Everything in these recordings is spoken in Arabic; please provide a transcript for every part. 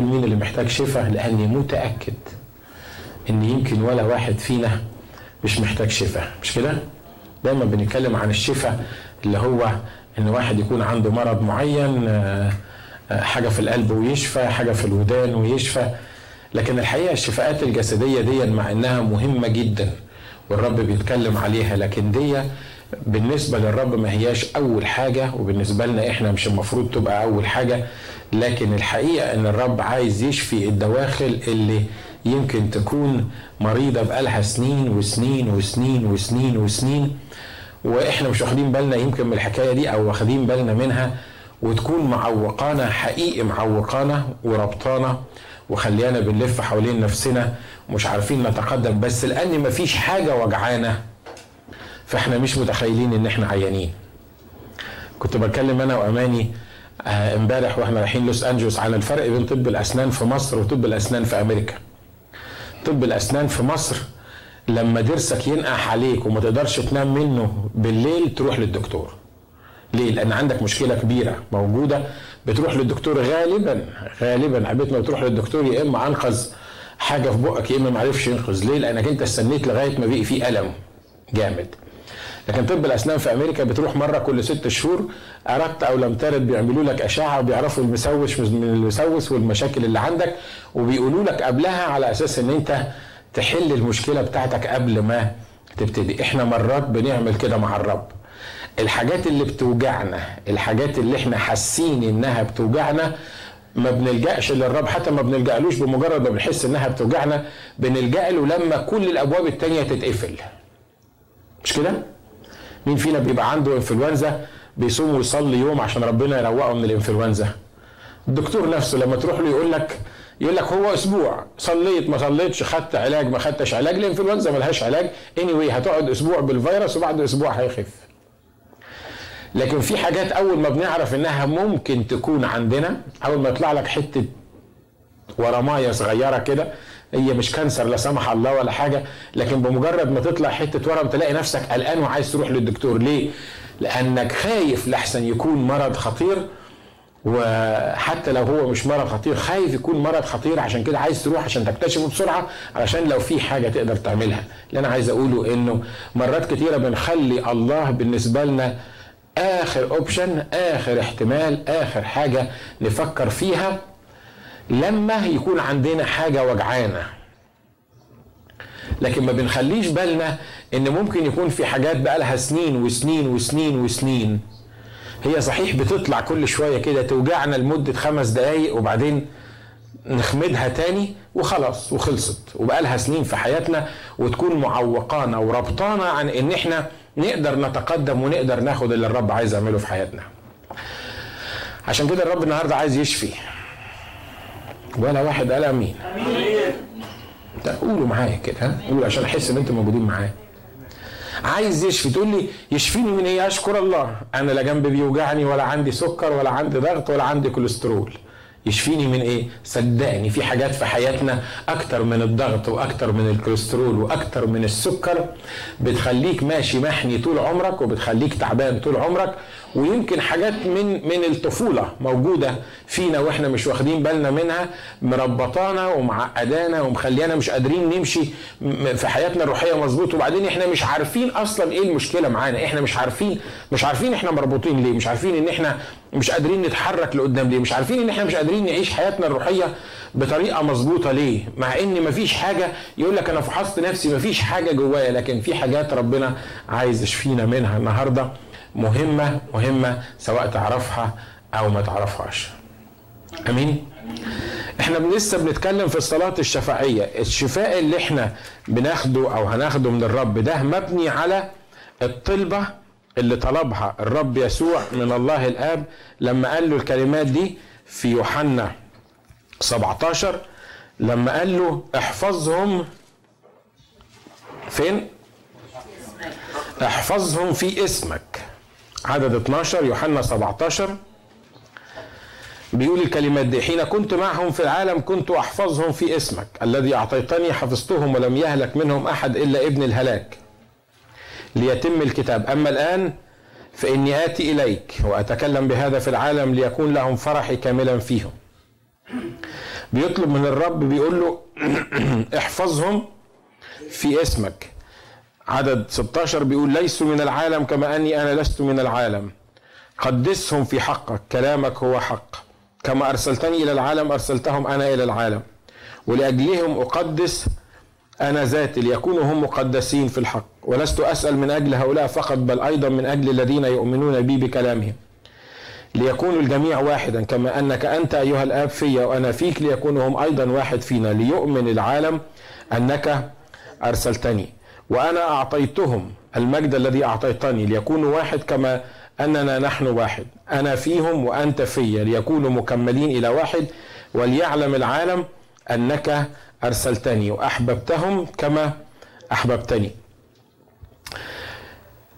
أقول مين اللي محتاج شفاء؟ لأني متأكد إن يمكن ولا واحد فينا مش محتاج شفاء. مش كده؟ دايما بنتكلم عن الشفاء اللي هو إن واحد يكون عنده مرض معين آه، آه، حاجة في القلب ويشفى حاجة في الودان ويشفى. لكن الحقيقة الشفاءات الجسدية دي مع إنها مهمة جدا والرب بيتكلم عليها. لكن دي بالنسبة للرب ما هياش أول حاجة وبالنسبة لنا إحنا مش المفروض تبقى أول حاجة. لكن الحقيقة إن الرب عايز يشفي الدواخل اللي يمكن تكون مريضة بقالها سنين وسنين وسنين وسنين وسنين وإحنا مش واخدين بالنا يمكن من الحكاية دي أو واخدين بالنا منها وتكون معوقانا حقيقي معوقانا وربطانا وخليانا بنلف حوالين نفسنا ومش عارفين نتقدم. بس لأن مفيش حاجة وجعانا فإحنا مش متخيلين إن إحنا عيانين. كنت بتكلم أنا وأماني امبارح وإحنا رايحين لوس أنجلوس عن الفرق بين طب الأسنان في مصر وطب الأسنان في أمريكا. طب الأسنان في مصر لما ضرسك ينقح عليك وما تقدرش تنام منه بالليل تروح للدكتور. ليه؟ لأن عندك مشكلة كبيرة موجودة. بتروح للدكتور غالبا غالبا عبيت ما بتروح للدكتور يا إما أنقذ حاجة في بقك يا إما ما عرفش ينقذ. ليه؟ لأنك أنت استنيت لغاية ما بقي فيه ألم جامد. لكن طب الأسنان في أمريكا بتروح مرة كل ست شهور أردت أو لم ترد بيعملوا لك أشعة وبيعرفوا المسوس من المسوس والمشاكل اللي عندك وبيقولوا لك قبلها على أساس إن أنت تحل المشكلة بتاعتك قبل ما تبتدي. إحنا مرات بنعمل كده مع الرب. الحاجات اللي بتوجعنا الحاجات اللي إحنا حاسين إنها بتوجعنا ما بنلجأش للرب. حتى ما بنلجألوش بمجرد ما بنحس إنها بتوجعنا بنلجأ له لما كل الأبواب التانية تتقفل. مش كده؟ مين فينا بيبقى عنده انفلونزا بيصوم ويصلي يوم عشان ربنا يروقه من الإنفلونزا. الدكتور نفسه لما تروح له يقول لك يقول لك هو أسبوع. صليت ما صليتش خدت علاج ما خدتش علاج. الإنفلونزا ملهاش علاج. اني anyway هتقعد أسبوع بالفيروس وبعد أسبوع هيخف. لكن في حاجات أول ما بنعرف إنها ممكن تكون عندنا أول ما يطلع لك حتة ورماية صغيرة كده هي مش cancer لا سمح الله ولا حاجة لكن بمجرد ما تطلع حتة ورم تلاقي نفسك قلقان وعايز تروح للدكتور. ليه؟ لأنك خايف لحسن يكون مرض خطير وحتى لو هو مش مرض خطير خايف يكون مرض خطير عشان كده عايز تروح عشان تكتشفه بسرعة علشان لو في حاجة تقدر تعملها. اللي أنا عايز أقوله إنه مرات كتيرة بنخلي الله بالنسبة لنا آخر option آخر احتمال آخر حاجة نفكر فيها. لما يكون عندنا حاجة وجعانا لكن ما بنخليش بالنا إن ممكن يكون في حاجات بقالها سنين وسنين وسنين وسنين. هي صحيح بتطلع كل شوية كده توجعنا لمدة خمس دقايق وبعدين نخمدها تاني وخلاص وخلصت. وبقالها سنين في حياتنا وتكون معوقانا وربطانا عن إن إحنا نقدر نتقدم ونقدر ناخد اللي الرب عايز يعمله في حياتنا. عشان كده الرب النهارده عايز يشفي. ولا واحد قال أمين. قولوا معايا كده قولوا عشان أحس إن أنتم موجودين معايا. عايز يشفي تقول لي يشفيني من إيه؟ أشكر الله. أنا لا جنبي بيوجعني ولا عندي سكر ولا عندي ضغط ولا عندي كوليسترول. يشفيني من إيه؟ صدقني في حاجات في حياتنا أكتر من الضغط وأكتر من الكوليسترول وأكتر من السكر. بتخليك ماشي محني طول عمرك وبتخليك تعبان طول عمرك. ويمكن حاجات من من الطفوله موجوده فينا وإحنا مش واخدين بالنا منها مربطانا ومعقدانا ومخليانا مش قادرين نمشي في حياتنا الروحيه مظبوط. وبعدين إحنا مش عارفين أصلا إيه المشكلة معانا. إحنا مش عارفين مش عارفين إحنا مربوطين ليه مش عارفين ان إحنا مش قادرين نتحرك لقدام ليه مش عارفين ان إحنا مش قادرين نعيش حياتنا الروحيه بطريقه مظبوطه ليه. مع ان مفيش حاجة يقول لك أنا فحصت نفسي مفيش حاجة جوايا لكن في حاجات ربنا عايز يشفينا منها النهارده. مهمة مهمة سواء تعرفها أو ما تعرفهاش. أمين؟ إحنا لسه بنتكلم في الصلاة الشفاعية الشفاء اللي إحنا بناخده أو هناخده من الرب ده مبني على الطلبة اللي طلبها. الرب يسوع من الله الآب لما قال له الكلمات دي في يوحنا 17 لما قال له احفظهم فين؟ احفظهم في اسمك. عدد 12 يوحنا 17 بيقول الكلمات دي حين كنت معهم في العالم كنت أحفظهم في اسمك الذي أعطيتني حفظتهم ولم يهلك منهم أحد إلا ابن الهلاك. ليتم الكتاب. أما الآن فإني آتي إليك وأتكلم بهذا في العالم ليكون لهم فرحي كاملا فيهم. بيطلب من الرب بيقول له احفظهم في اسمك. عدد 16 بيقول ليسوا من العالم كما أني أنا لست من العالم. قدسهم في حقك كلامك هو حق. كما أرسلتني إلى العالم أرسلتهم أنا إلى العالم. ولأجلهم أقدس أنا ذاتي ليكونوا هم مقدسين في الحق. ولست أسأل من أجل هؤلاء فقط بل أيضا من أجل الذين يؤمنون بي بكلامهم. ليكونوا الجميع واحدا كما أنك أنت أيها الآب في وأنا فيك ليكونوا هم أيضا واحد فينا. ليؤمن العالم أنك أرسلتني. وأنا أعطيتهم المجد الذي أعطيتني ليكونوا واحد كما أننا نحن واحد. أنا فيهم وأنت في ليكونوا مكملين إلى واحد. وليعلم العالم أنك أرسلتني وأحببتهم كما أحببتني.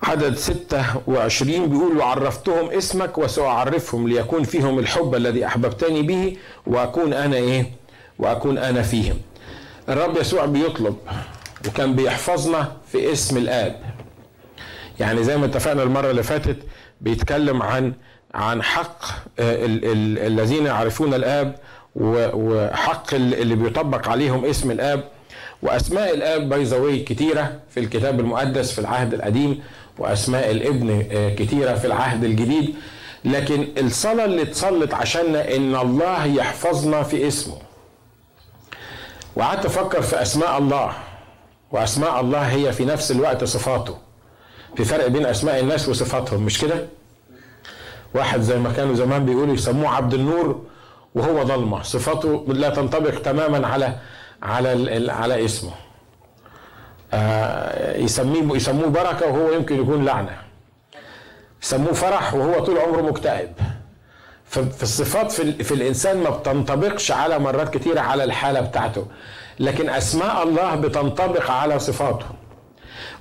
عدد 26 بيقول وعرفتهم اسمك وسأعرفهم ليكون فيهم الحب الذي أحببتني به وأكون أنا إيه؟ وأكون أنا فيهم. الرب يسوع بيطلب وكان بيحفظنا في اسم الآب. يعني زي ما اتفقنا المرة اللي فاتت بيتكلم عن عن حق الذين يعرفون الآب وحق اللي بيطبق عليهم اسم الآب. وأسماء الآب باي كتيرة في الكتاب المقدس في العهد القديم وأسماء الابن آه، كتيرة في العهد الجديد. لكن الصلاة اللي اتصلت عشاننا إن الله يحفظنا في اسمه. وقعدت أفكر في أسماء الله. وأسماء الله هي في نفس الوقت صفاته. في فرق بين أسماء الناس وصفاتهم مش كده؟ واحد زي ما كانوا زمان بيقولوا يسموه عبد النور وهو ضلمه صفاته لا تنطبق تماما على على على اسمه. آه، يسميه يسموه بركة وهو يمكن يكون لعنة. يسموه فرح وهو طول عمره مكتئب. فالصفات في, في الإنسان ما بتنطبقش على مرات كتيرة على الحالة بتاعته. لكن أسماء الله بتنطبق على صفاته.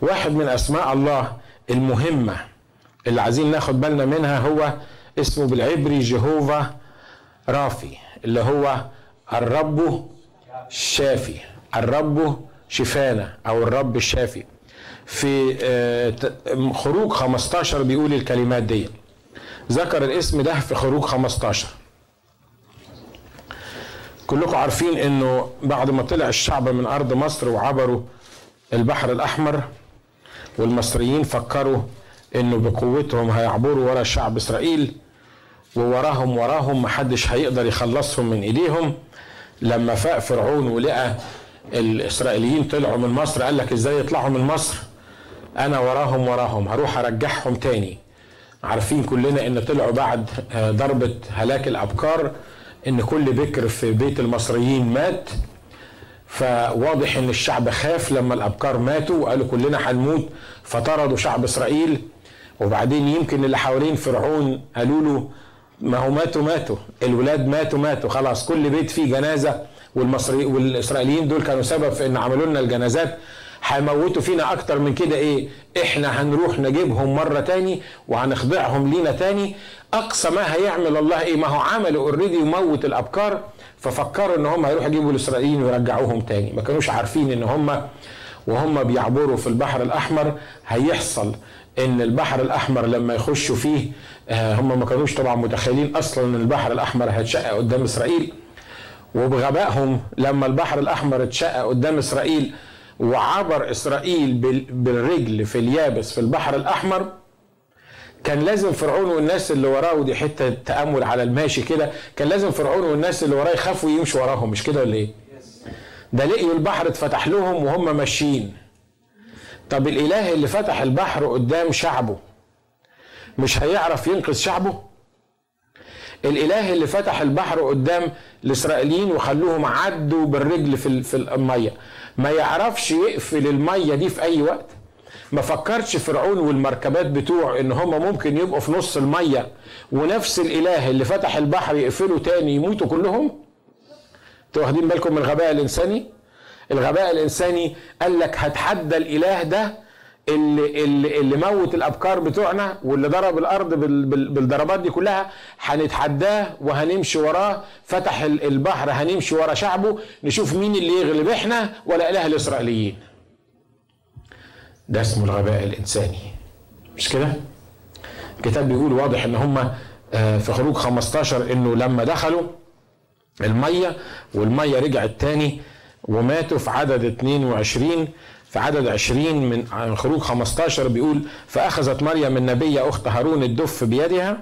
واحد من أسماء الله المهمة اللي عايزين ناخد بالنا منها هو اسمه بالعبري جهوفا رافي اللي هو الرب الشافي الرب شفانا أو الرب الشافي. في آه، خروج 15 بيقول الكلمات دي. ذكر الاسم ده في خروج 15 كلكم عارفين إنه بعد ما طلع الشعب من أرض مصر وعبروا البحر الأحمر والمصريين فكروا إنه بقوتهم هيعبروا ورا شعب إسرائيل ووراهم وراهم محدش هيقدر يخلصهم من إيديهم. لما فاق فرعون ولقى الإسرائيليين طلعوا من مصر قال لك إزاي يطلعوا من مصر؟ أنا وراهم وراهم هروح ارجعهم تاني. عارفين كلنا إن طلعوا بعد ضربة هلاك الابكار إن كل بكر في بيت المصريين مات فواضح إن الشعب خاف لما الأبكار ماتوا وقالوا كلنا هنموت فطردوا شعب إسرائيل. وبعدين يمكن اللي حوالين فرعون قالوا له ما هو ماتوا ماتوا الولاد ماتوا ماتوا خلاص كل بيت فيه جنازة والمصري والإسرائيليين دول كانوا سبب في إن عملوا لنا الجنازات. هيموتوا فينا أكتر من كده إيه؟ إحنا هنروح نجيبهم مرة تاني وهنخضعهم لينا تاني. أقصى ما هيعمل الله إيه؟ ما هو عملوا اوريدي وموت الأبكار. ففكروا إن هم هيروحوا يجيبوا الإسرائيليين ويرجعوهم تاني. ما كانوش عارفين إن هم وهم بيعبروا في البحر الأحمر هيحصل إن البحر الأحمر لما يخشوا فيه آه، هم ما كانوش طبعا متخيلين أصلا إن البحر الأحمر هيتشقق قدام إسرائيل. وبغبائهم لما البحر الأحمر اتشق قدام إسرائيل وعبر إسرائيل بالرجل في اليابس في البحر الأحمر كان لازم فرعون والناس اللي وراه ودي حتة تأمل على الماشي كده كان لازم فرعون والناس اللي وراه يخافوا يمشوا وراهم مش كده ولا إيه؟ ده لقيوا البحر اتفتح لهم وهم ماشيين طب الإله اللي فتح البحر قدام شعبه مش هيعرف ينقذ شعبه؟ الإله اللي فتح البحر قدام الإسرائيليين وخلوهم عدوا بالرجل في في المية ما يعرفش يقفل المية دي في أي وقت. ما فكرش فرعون والمركبات بتوعه إن هم ممكن يبقوا في نص المية ونفس الإله اللي فتح البحر يقفله تاني يموتوا كلهم؟ أنتوا واخدين بالكم من الغباء الإنساني؟ الغباء الإنساني قال لك هتحدى اله ده اللي اللي اللي موت الأبكار بتوعنا واللي ضرب الأرض بالضربات دي كلها هنتحداه وهنمشي وراه. فتح البحر هنمشي ورا شعبه. نشوف مين اللي يغلب إحنا ولا إله الإسرائيليين. ده اسمه الغباء الإنساني. مش كده؟ الكتاب بيقول واضح إن هم آه، في خروج 15 إنه لما دخلوا المية والمية رجعت تاني وماتوا في عدد 22 في عدد 20 من خروج 15 بيقول فأخذت مريم النبية أخت هارون الدف بيدها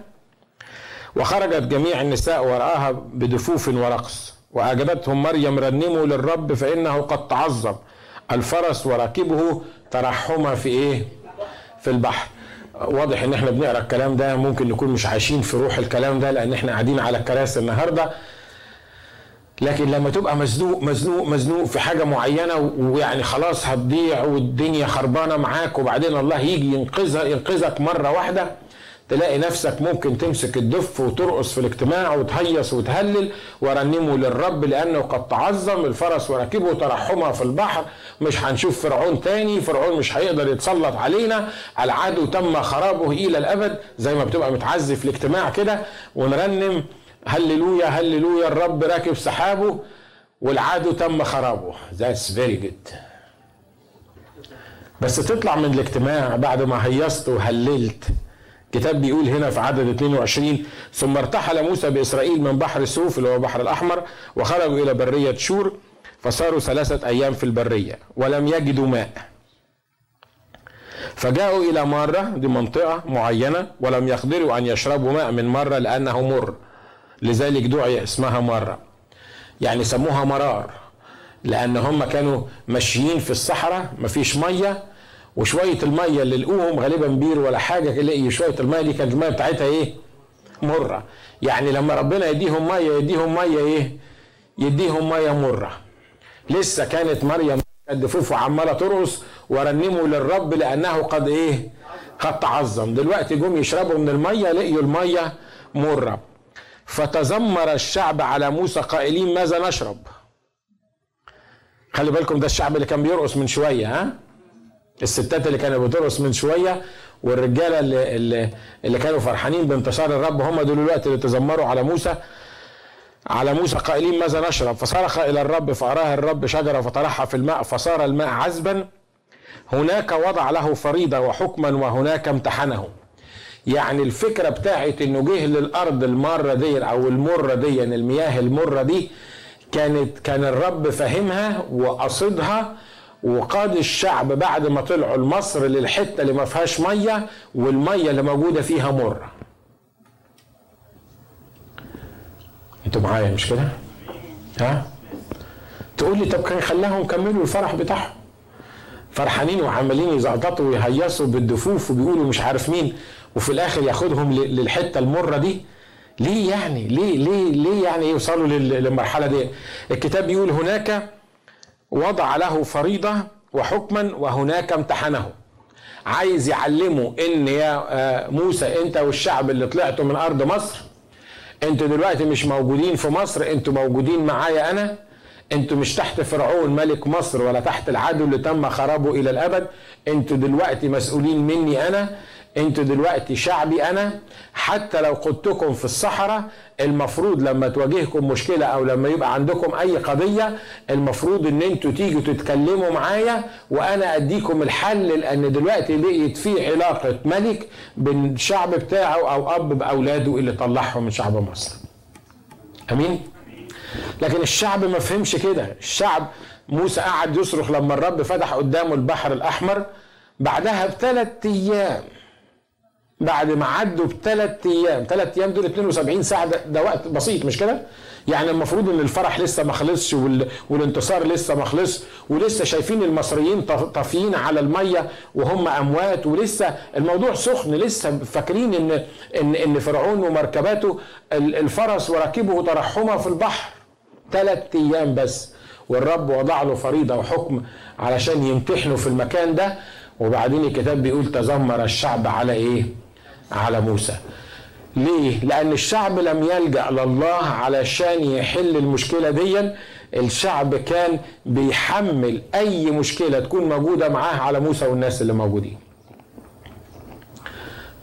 وخرجت جميع النساء وراءها بدفوف ورقص وأجابتهم مريم رنموا للرب فإنه قد تعظم. الفرس وراكبه ترحما في إيه؟ في البحر. واضح إن إحنا بنقرأ الكلام ده ممكن نكون مش عايشين في روح الكلام ده لأن إحنا قاعدين على الكراسي النهارده. لكن لما تبقى مزنوق مزنوق مزنوق في حاجة معينة ويعني خلاص هتضيع والدنيا خربانة معاك وبعدين الله يجي ينقذها ينقذك مرة واحدة تلاقي نفسك ممكن تمسك الدف وترقص في الاجتماع وتهيص وتهلل ورنموا للرب لأنه قد تعظم الفرس وركبه ترحمها في البحر. مش هنشوف فرعون تاني فرعون مش هيقدر يتسلط علينا. العدو تم خرابه إلى الأبد زي ما بتبقى متعزي في الاجتماع كده. ونرنم هللويا هللويا الرب راكب سحابه والعدو تم خرابه. that's very good بس تطلع من الاجتماع بعد ما هيصت وهللت. كتاب بيقول هنا في عدد 22 ثم ارتحل موسى بإسرائيل من بحر السوف اللي هو البحر الأحمر وخرجوا إلى برية شور فصاروا ثلاثة أيام في البرية ولم يجدوا ماء. فجاءوا إلى مرة دي منطقة معينة ولم يقدروا أن يشربوا ماء من مرة لأنه مر. لذلك دعي اسمها مرة يعني سموها مرار لأن هم كانوا ماشيين في الصحراء مفيش مية وشوية المية اللي لقوهم غالبا بير ولا حاجة لقي شوية المية دي كانت المية بتاعتها إيه؟ مرة يعني لما ربنا يديهم مية يديهم مية إيه؟ يديهم مية مرة لسه كانت مريم الدفوف وعماله ترقص ورنموا للرب لأنه قد إيه؟ قد تعظم دلوقتي جم يشربوا من المية لقيوا المية مرة فتذمر الشعب على موسى قائلين ماذا نشرب؟ خلي بالكم ده الشعب اللي كان بيرقص من شوية ها؟ الستات اللي كانوا بترقص من شوية والرجالة اللي, اللي, اللي كانوا فرحانين بانتصار الرب هم دول الوقت اللي تذمروا على موسى على موسى قائلين ماذا نشرب فصرخ إلى الرب فأراه الرب شجرة فطرحها في الماء فصار الماء عذبا هناك وضع له فريضة وحكما وهناك امتحنه يعني الفكرة بتاعت إنه جه للأرض الماره دي أو المرة دي المياه المرة دي كانت كان الرب فاهمها وقصدها وقاد الشعب بعد ما طلعوا لمصر للحتة اللي ما فيهاش مية والمية اللي موجودة فيها مرة. أنتوا معايا مش كده؟ ها؟ تقول لي طب كان خلاهم كملوا الفرح بتاعهم؟ فرحانين وعمالين يزقططوا ويهيصوا بالدفوف وبيقولوا مش عارف مين. وفي الآخر ياخدهم للحتة المرة دي. ليه يعني؟ ليه ليه ليه يعني يوصلوا للمرحلة دي؟ الكتاب بيقول هناك وضع له فريضة وحكما وهناك امتحنه. عايز يعلمه إن يا آه، موسى أنت والشعب اللي طلعتوا من أرض مصر أنتوا دلوقتي مش موجودين في مصر أنتوا موجودين معايا أنا أنتوا مش تحت فرعون ملك مصر ولا تحت العدو اللي تم خرابه إلى الأبد أنتوا دلوقتي مسؤولين مني أنا. أنتوا دلوقتي شعبي أنا حتى لو قدتكم في الصحراء المفروض لما تواجهكم مشكلة أو لما يبقى عندكم أي قضية المفروض إن أنتوا تيجوا تتكلموا معايا وأنا أديكم الحل لأن دلوقتي بقيت في علاقة ملك بين الشعب بتاعه أو أب بأولاده اللي طلعهم من شعب مصر. أمين؟ لكن الشعب ما فهمش كده. الشعب موسى قعد يصرخ لما الرب فتح قدامه البحر الأحمر بعدها بثلاث أيام بعد ما عدوا بثلاث أيام ثلاث أيام دول 72 ساعة ده, ده وقت بسيط مش كده؟ يعني المفروض إن الفرح لسه ما خلصش والانتصار لسه ما خلصش ولسه شايفين المصريين طافيين على المية وهم أموات ولسه الموضوع سخن لسه فاكرين ان ان إن فرعون ومركباته الفرس وراكبه ترحمه في البحر. ثلاث أيام بس والرب وضع له فريضة وحكم علشان يمتحنه في المكان ده. وبعدين الكتاب بيقول تذمر الشعب على إيه؟ على موسى. ليه؟ لأن الشعب لم يلجأ لله علشان يحل المشكلة دي. الشعب كان بيحمل أي مشكلة تكون موجودة معاه على موسى والناس اللي موجودين.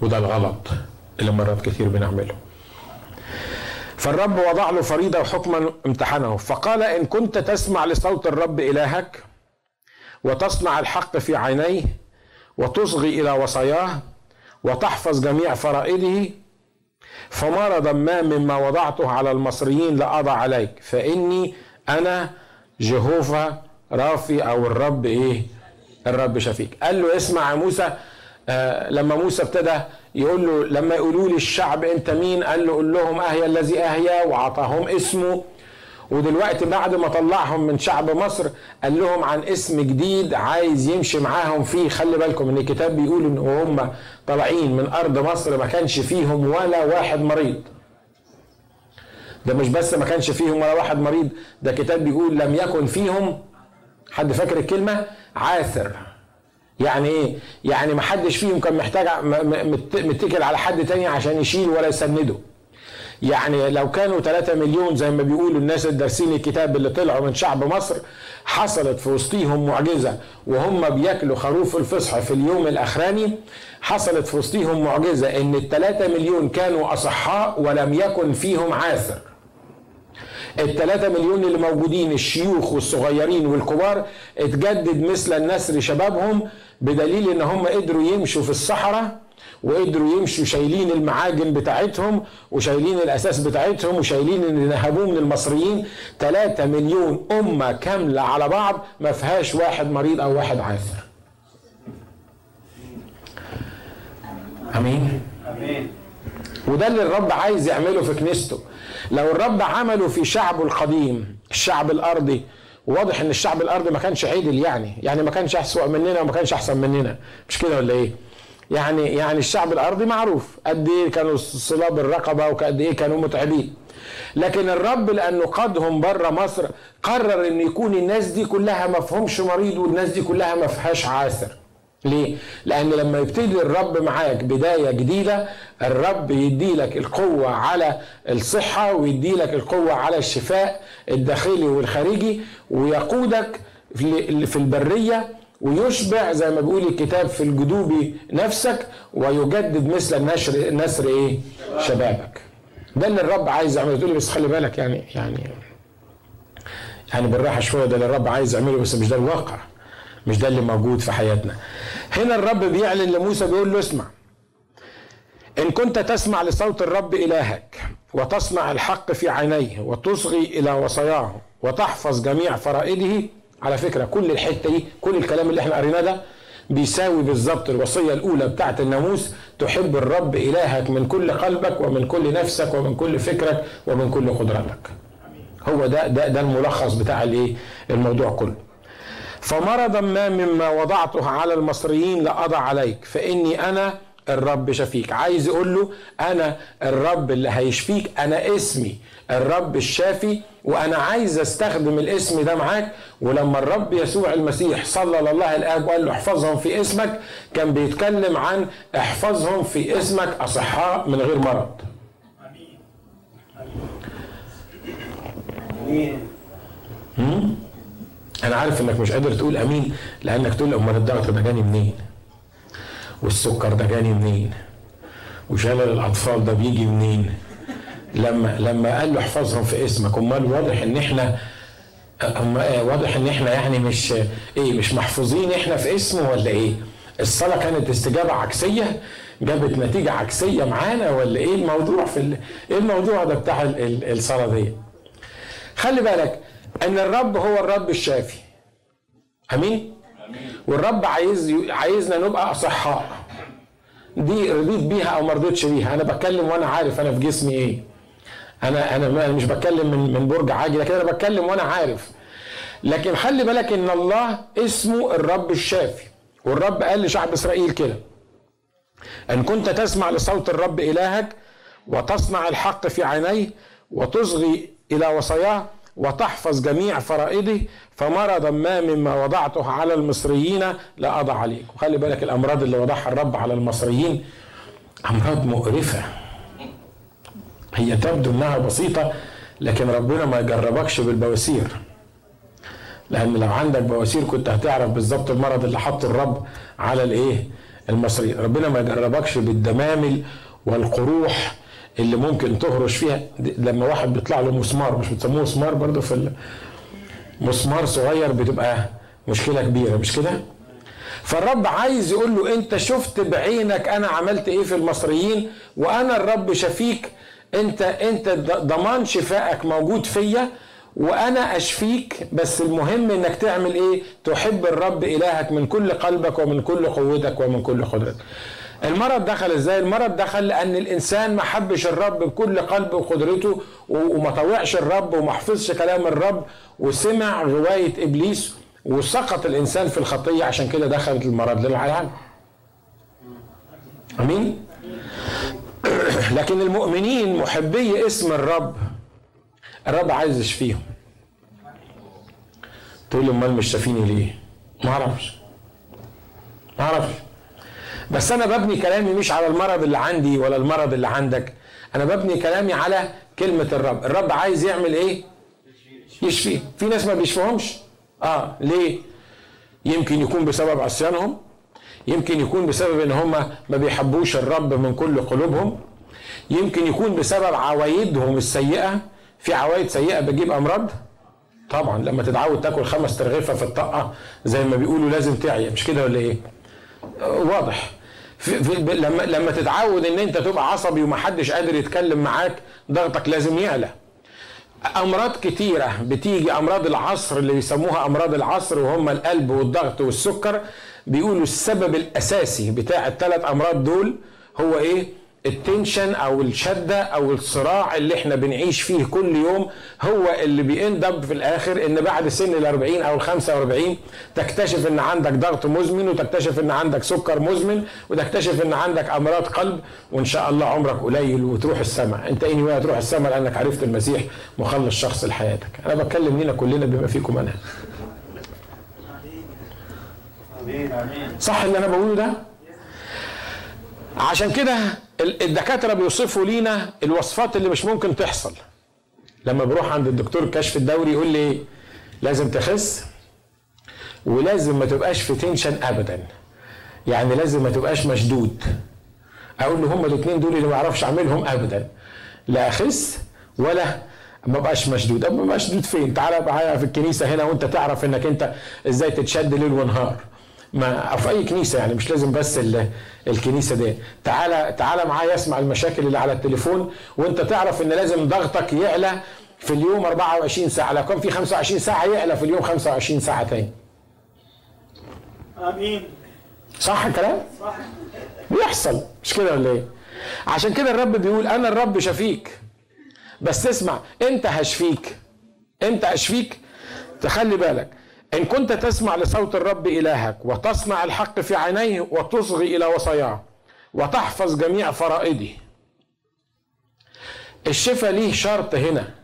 وده الغلط اللي مرات كثير بنعمله. فالرب وضع له فريضة وحكما امتحنه فقال إن كنت تسمع لصوت الرب إلهك وتصنع الحق في عينيه وتصغي إلى وصاياه وتحفظ جميع فرائضه فمرضا ما مما وضعته على المصريين لأضع عليك فإني أنا جهوفا رافي أو الرب إيه؟ الرب شفيك. قال له اسمع يا موسى آه لما موسى ابتدى يقول له لما يقولوا لي الشعب أنت مين؟ قال له قول لهم أهيا الذي أهيا وعطاهم اسمه. ودلوقتي بعد ما طلعهم من شعب مصر قال لهم عن اسم جديد عايز يمشي معاهم فيه. خلي بالكم إن الكتاب بيقول إن هم طالعين من أرض مصر ما كانش فيهم ولا واحد مريض. ده مش بس ما كانش فيهم ولا واحد مريض ده كتاب بيقول لم يكن فيهم حد فاكر الكلمة؟ عاثر. يعني إيه؟ يعني ما حدش فيهم كان محتاج متكل على حد تاني عشان يشيل ولا يسنده. يعني لو كانوا 3 مليون زي ما بيقولوا الناس الدارسين الكتاب اللي طلعوا من شعب مصر حصلت في وسطيهم معجزة وهم بياكلوا خروف الفصح في اليوم الأخراني. حصلت في وسطيهم معجزة إن الثلاثة مليون كانوا أصحاء ولم يكن فيهم عاثر. الثلاثة مليون اللي موجودين الشيوخ والصغيرين والكبار اتجدد مثل النسر شبابهم بدليل إن هم قدروا يمشوا في الصحراء وقدروا يمشوا شايلين المعاجن بتاعتهم وشايلين الأساس بتاعتهم وشايلين اللي نهبوه من المصريين. 3 مليون أمة كاملة على بعض ما فيهاش واحد مريض أو واحد عاثر. أمين؟ أمين. وده اللي الرب عايز يعمله في كنيسته. لو الرب عمله في شعبه القديم الشعب الأرضي واضح إن الشعب الأرضي ما كانش عدل يعني. يعني ما كانش اسوأ مننا وما كانش أحسن مننا. مش كده ولا إيه؟ يعني يعني الشعب الأرضي معروف. قد إيه كانوا صلاب الرقبة وقد إيه كانوا متعبين. لكن الرب لأنه قادهم بره مصر قرر إن يكون الناس دي كلها ما فيهمش مريض والناس دي كلها ما فيهاش عاثر ليه؟ لأن لما يبتدي الرب معاك بداية جديدة الرب يدي لك القوة على الصحة ويدي لك القوة على الشفاء الداخلي والخارجي ويقودك في البرية ويشبع زي ما بيقول الكتاب في الجدوب نفسك ويجدد مثل النشر نسر إيه؟ شبابك. ده اللي الرب عايز يعمله تقول بس خلي بالك يعني يعني يعني بالراحة شوية ده اللي الرب عايز يعمله بس مش ده الواقع. مش ده اللي موجود في حياتنا هنا الرب بيعلن لموسى بيقول له اسمع إن كنت تسمع لصوت الرب إلهك وتصنع الحق في عينيه وتصغي إلى وصاياه وتحفظ جميع فرائده على فكرة كل الحتة دي كل الكلام اللي إحنا قريناه ده بيساوي بالظبط الوصية الأولى بتاعت الناموس تحب الرب إلهك من كل قلبك ومن كل نفسك ومن كل فكرك ومن كل قدرتك. هو ده ده ده الملخص بتاع الايه الموضوع كله. فمرضا ما مما وضعته على المصريين لأضع عليك فإني أنا الرب شفيك. عايز يقول له أنا الرب اللي هيشفيك أنا اسمي الرب الشافي وأنا عايز أستخدم الاسم ده معاك. ولما الرب يسوع المسيح صلى لله الآب وقال له احفظهم في اسمك كان بيتكلم عن احفظهم في اسمك أصحاء من غير مرض. أمين أمين أنا عارف إنك مش قادر تقول آمين لأنك تقول امال الضغط ده جاني منين؟ والسكر ده جاني منين؟ وشلل الأطفال ده بيجي منين؟ لما لما قال له احفظهم في اسمك امال واضح ان إحنا واضح ان إحنا يعني مش إيه مش محفوظين إحنا في اسمه ولا إيه؟ الصلاة كانت استجابة عكسية جابت نتيجة عكسية معانا ولا إيه الموضوع في إيه الموضوع ده بتاع الصلاة دي؟ خلي بالك إن الرب هو الرب الشافي. آمين؟ والرب عايز عايزنا نبقى أصحاء. دي رضيت بيها أو ما رضيتش بيها أنا بتكلم وأنا عارف أنا في جسمي إيه. أنا أنا مش بتكلم من من برج عاجي لكن أنا بتكلم وأنا عارف. لكن خلي بالك إن الله اسمه الرب الشافي. والرب قال لشعب إسرائيل كده إن كنت تسمع لصوت الرب إلهك وتصنع الحق في عينيه وتصغي إلى وصاياه وتحفظ جميع فرائده فمرضا ما مما وضعته على المصريين لا أضع عليك وخلي بالك الأمراض اللي وضعها الرب على المصريين أمراض مقرفة. هي تبدو أنها بسيطة لكن ربنا ما يجربكش بالبواسير. لأن لو عندك بواسير كنت هتعرف بالظبط المرض اللي حطه الرب على الإيه؟ المصريين ربنا ما يجربكش بالدمامل والقروح اللي ممكن تهرش فيها. لما واحد بيطلع له مسمار مش بتسموه مسمار برضه في مسمار صغير بتبقى مشكلة كبيرة مش كده؟ فالرب عايز يقول له أنت شفت بعينك أنا عملت إيه في المصريين وأنا الرب شفيك انت انت ضمان شفائك موجود فيا وأنا اشفيك بس المهم انك تعمل إيه؟ تحب الرب إلهك من كل قلبك ومن كل قوتك ومن كل قدرتك. المرض دخل إزاي؟ المرض دخل لأن الإنسان ما حبش الرب بكل قلبه وقدرته وما طوعش الرب وما حفظش كلام الرب وسمع رواية إبليس وسقط الإنسان في الخطية عشان كده دخلت المرض للعالم آمين؟ لكن المؤمنين محبي اسم الرب. الرب عايز يشفيهم تقول لي امال مش شافيني ليه؟ ما أعرفش. ما أعرفش. بس أنا ببني كلامي مش على المرض اللي عندي ولا المرض اللي عندك. أنا ببني كلامي على كلمة الرب. الرب عايز يعمل إيه؟ يشفي. في ناس ما بيشفيهمش آه ليه؟ يمكن يكون بسبب عصيانهم. يمكن يكون بسبب إن هم ما بيحبوش الرب من كل قلوبهم. يمكن يكون بسبب عوايدهم السيئة. في عوايد سيئة بتجيب أمراض؟ طبعا لما تتعود تاكل خمس ترغيفة في الطاقة زي ما بيقولوا لازم تعيا مش كده ولا إيه؟ واضح. في في لما لما تتعود إن أنت تبقى عصبي ومحدش قادر يتكلم معاك ضغطك لازم يعلى. أمراض كتيرة بتيجي أمراض العصر اللي بيسموها أمراض العصر وهم القلب والضغط والسكر بيقولوا السبب الأساسي بتاع الثلاث أمراض دول هو إيه؟ التنشن أو الشدة أو الصراع اللي إحنا بنعيش فيه كل يوم هو اللي بيندب في الآخر إن بعد سن ال 40 أو ال 45 تكتشف إن عندك ضغط مزمن وتكتشف إن عندك سكر مزمن وتكتشف إن عندك أمراض قلب وإن شاء الله عمرك قليل وتروح السماء. أنت إني anyway تروح السماء لأنك عرفت المسيح مخلص شخص لحياتك. أنا بتكلم لينا كلنا بما فيكم أنا. صح اللي أنا بقوله ده؟ عشان كده الدكاترة بيوصفوا لينا الوصفات اللي مش ممكن تحصل. لما بروح عند الدكتور الكشف الدوري يقول لي لازم تخس ولازم ما تبقاش في تنشن ابدا. يعني لازم ما تبقاش مشدود. أقول له هما الاثنين دول اللي ما أعرفش أعملهم ابدا. لا أخس ولا ما بقاش مشدود. ابقى مشدود فين؟ تعالى معايا في الكنيسة هنا وأنت تعرف إنك أنت إزاي تتشد ليل ونهار. ما أو في أي كنيسة يعني مش لازم بس الكنيسة دي. تعالى تعالى معايا اسمع المشاكل اللي على التليفون وأنت تعرف إن لازم ضغطك يعلى في اليوم 24 ساعة. لو كان في 25 ساعة يعلى في اليوم 25 ساعة تاني. آمين. صح الكلام؟ صح. بيحصل. مش كده ولا إيه؟ عشان كده الرب بيقول أنا الرب شفيك بس اسمع إمتى هشفيك إمتى اشفيك تخلي بالك. إن كنت تسمع لصوت الرب إلهك وتصنع الحق في عينيه وتصغي إلى وصاياه وتحفظ جميع فرائضه. الشفاء ليه شرط هنا.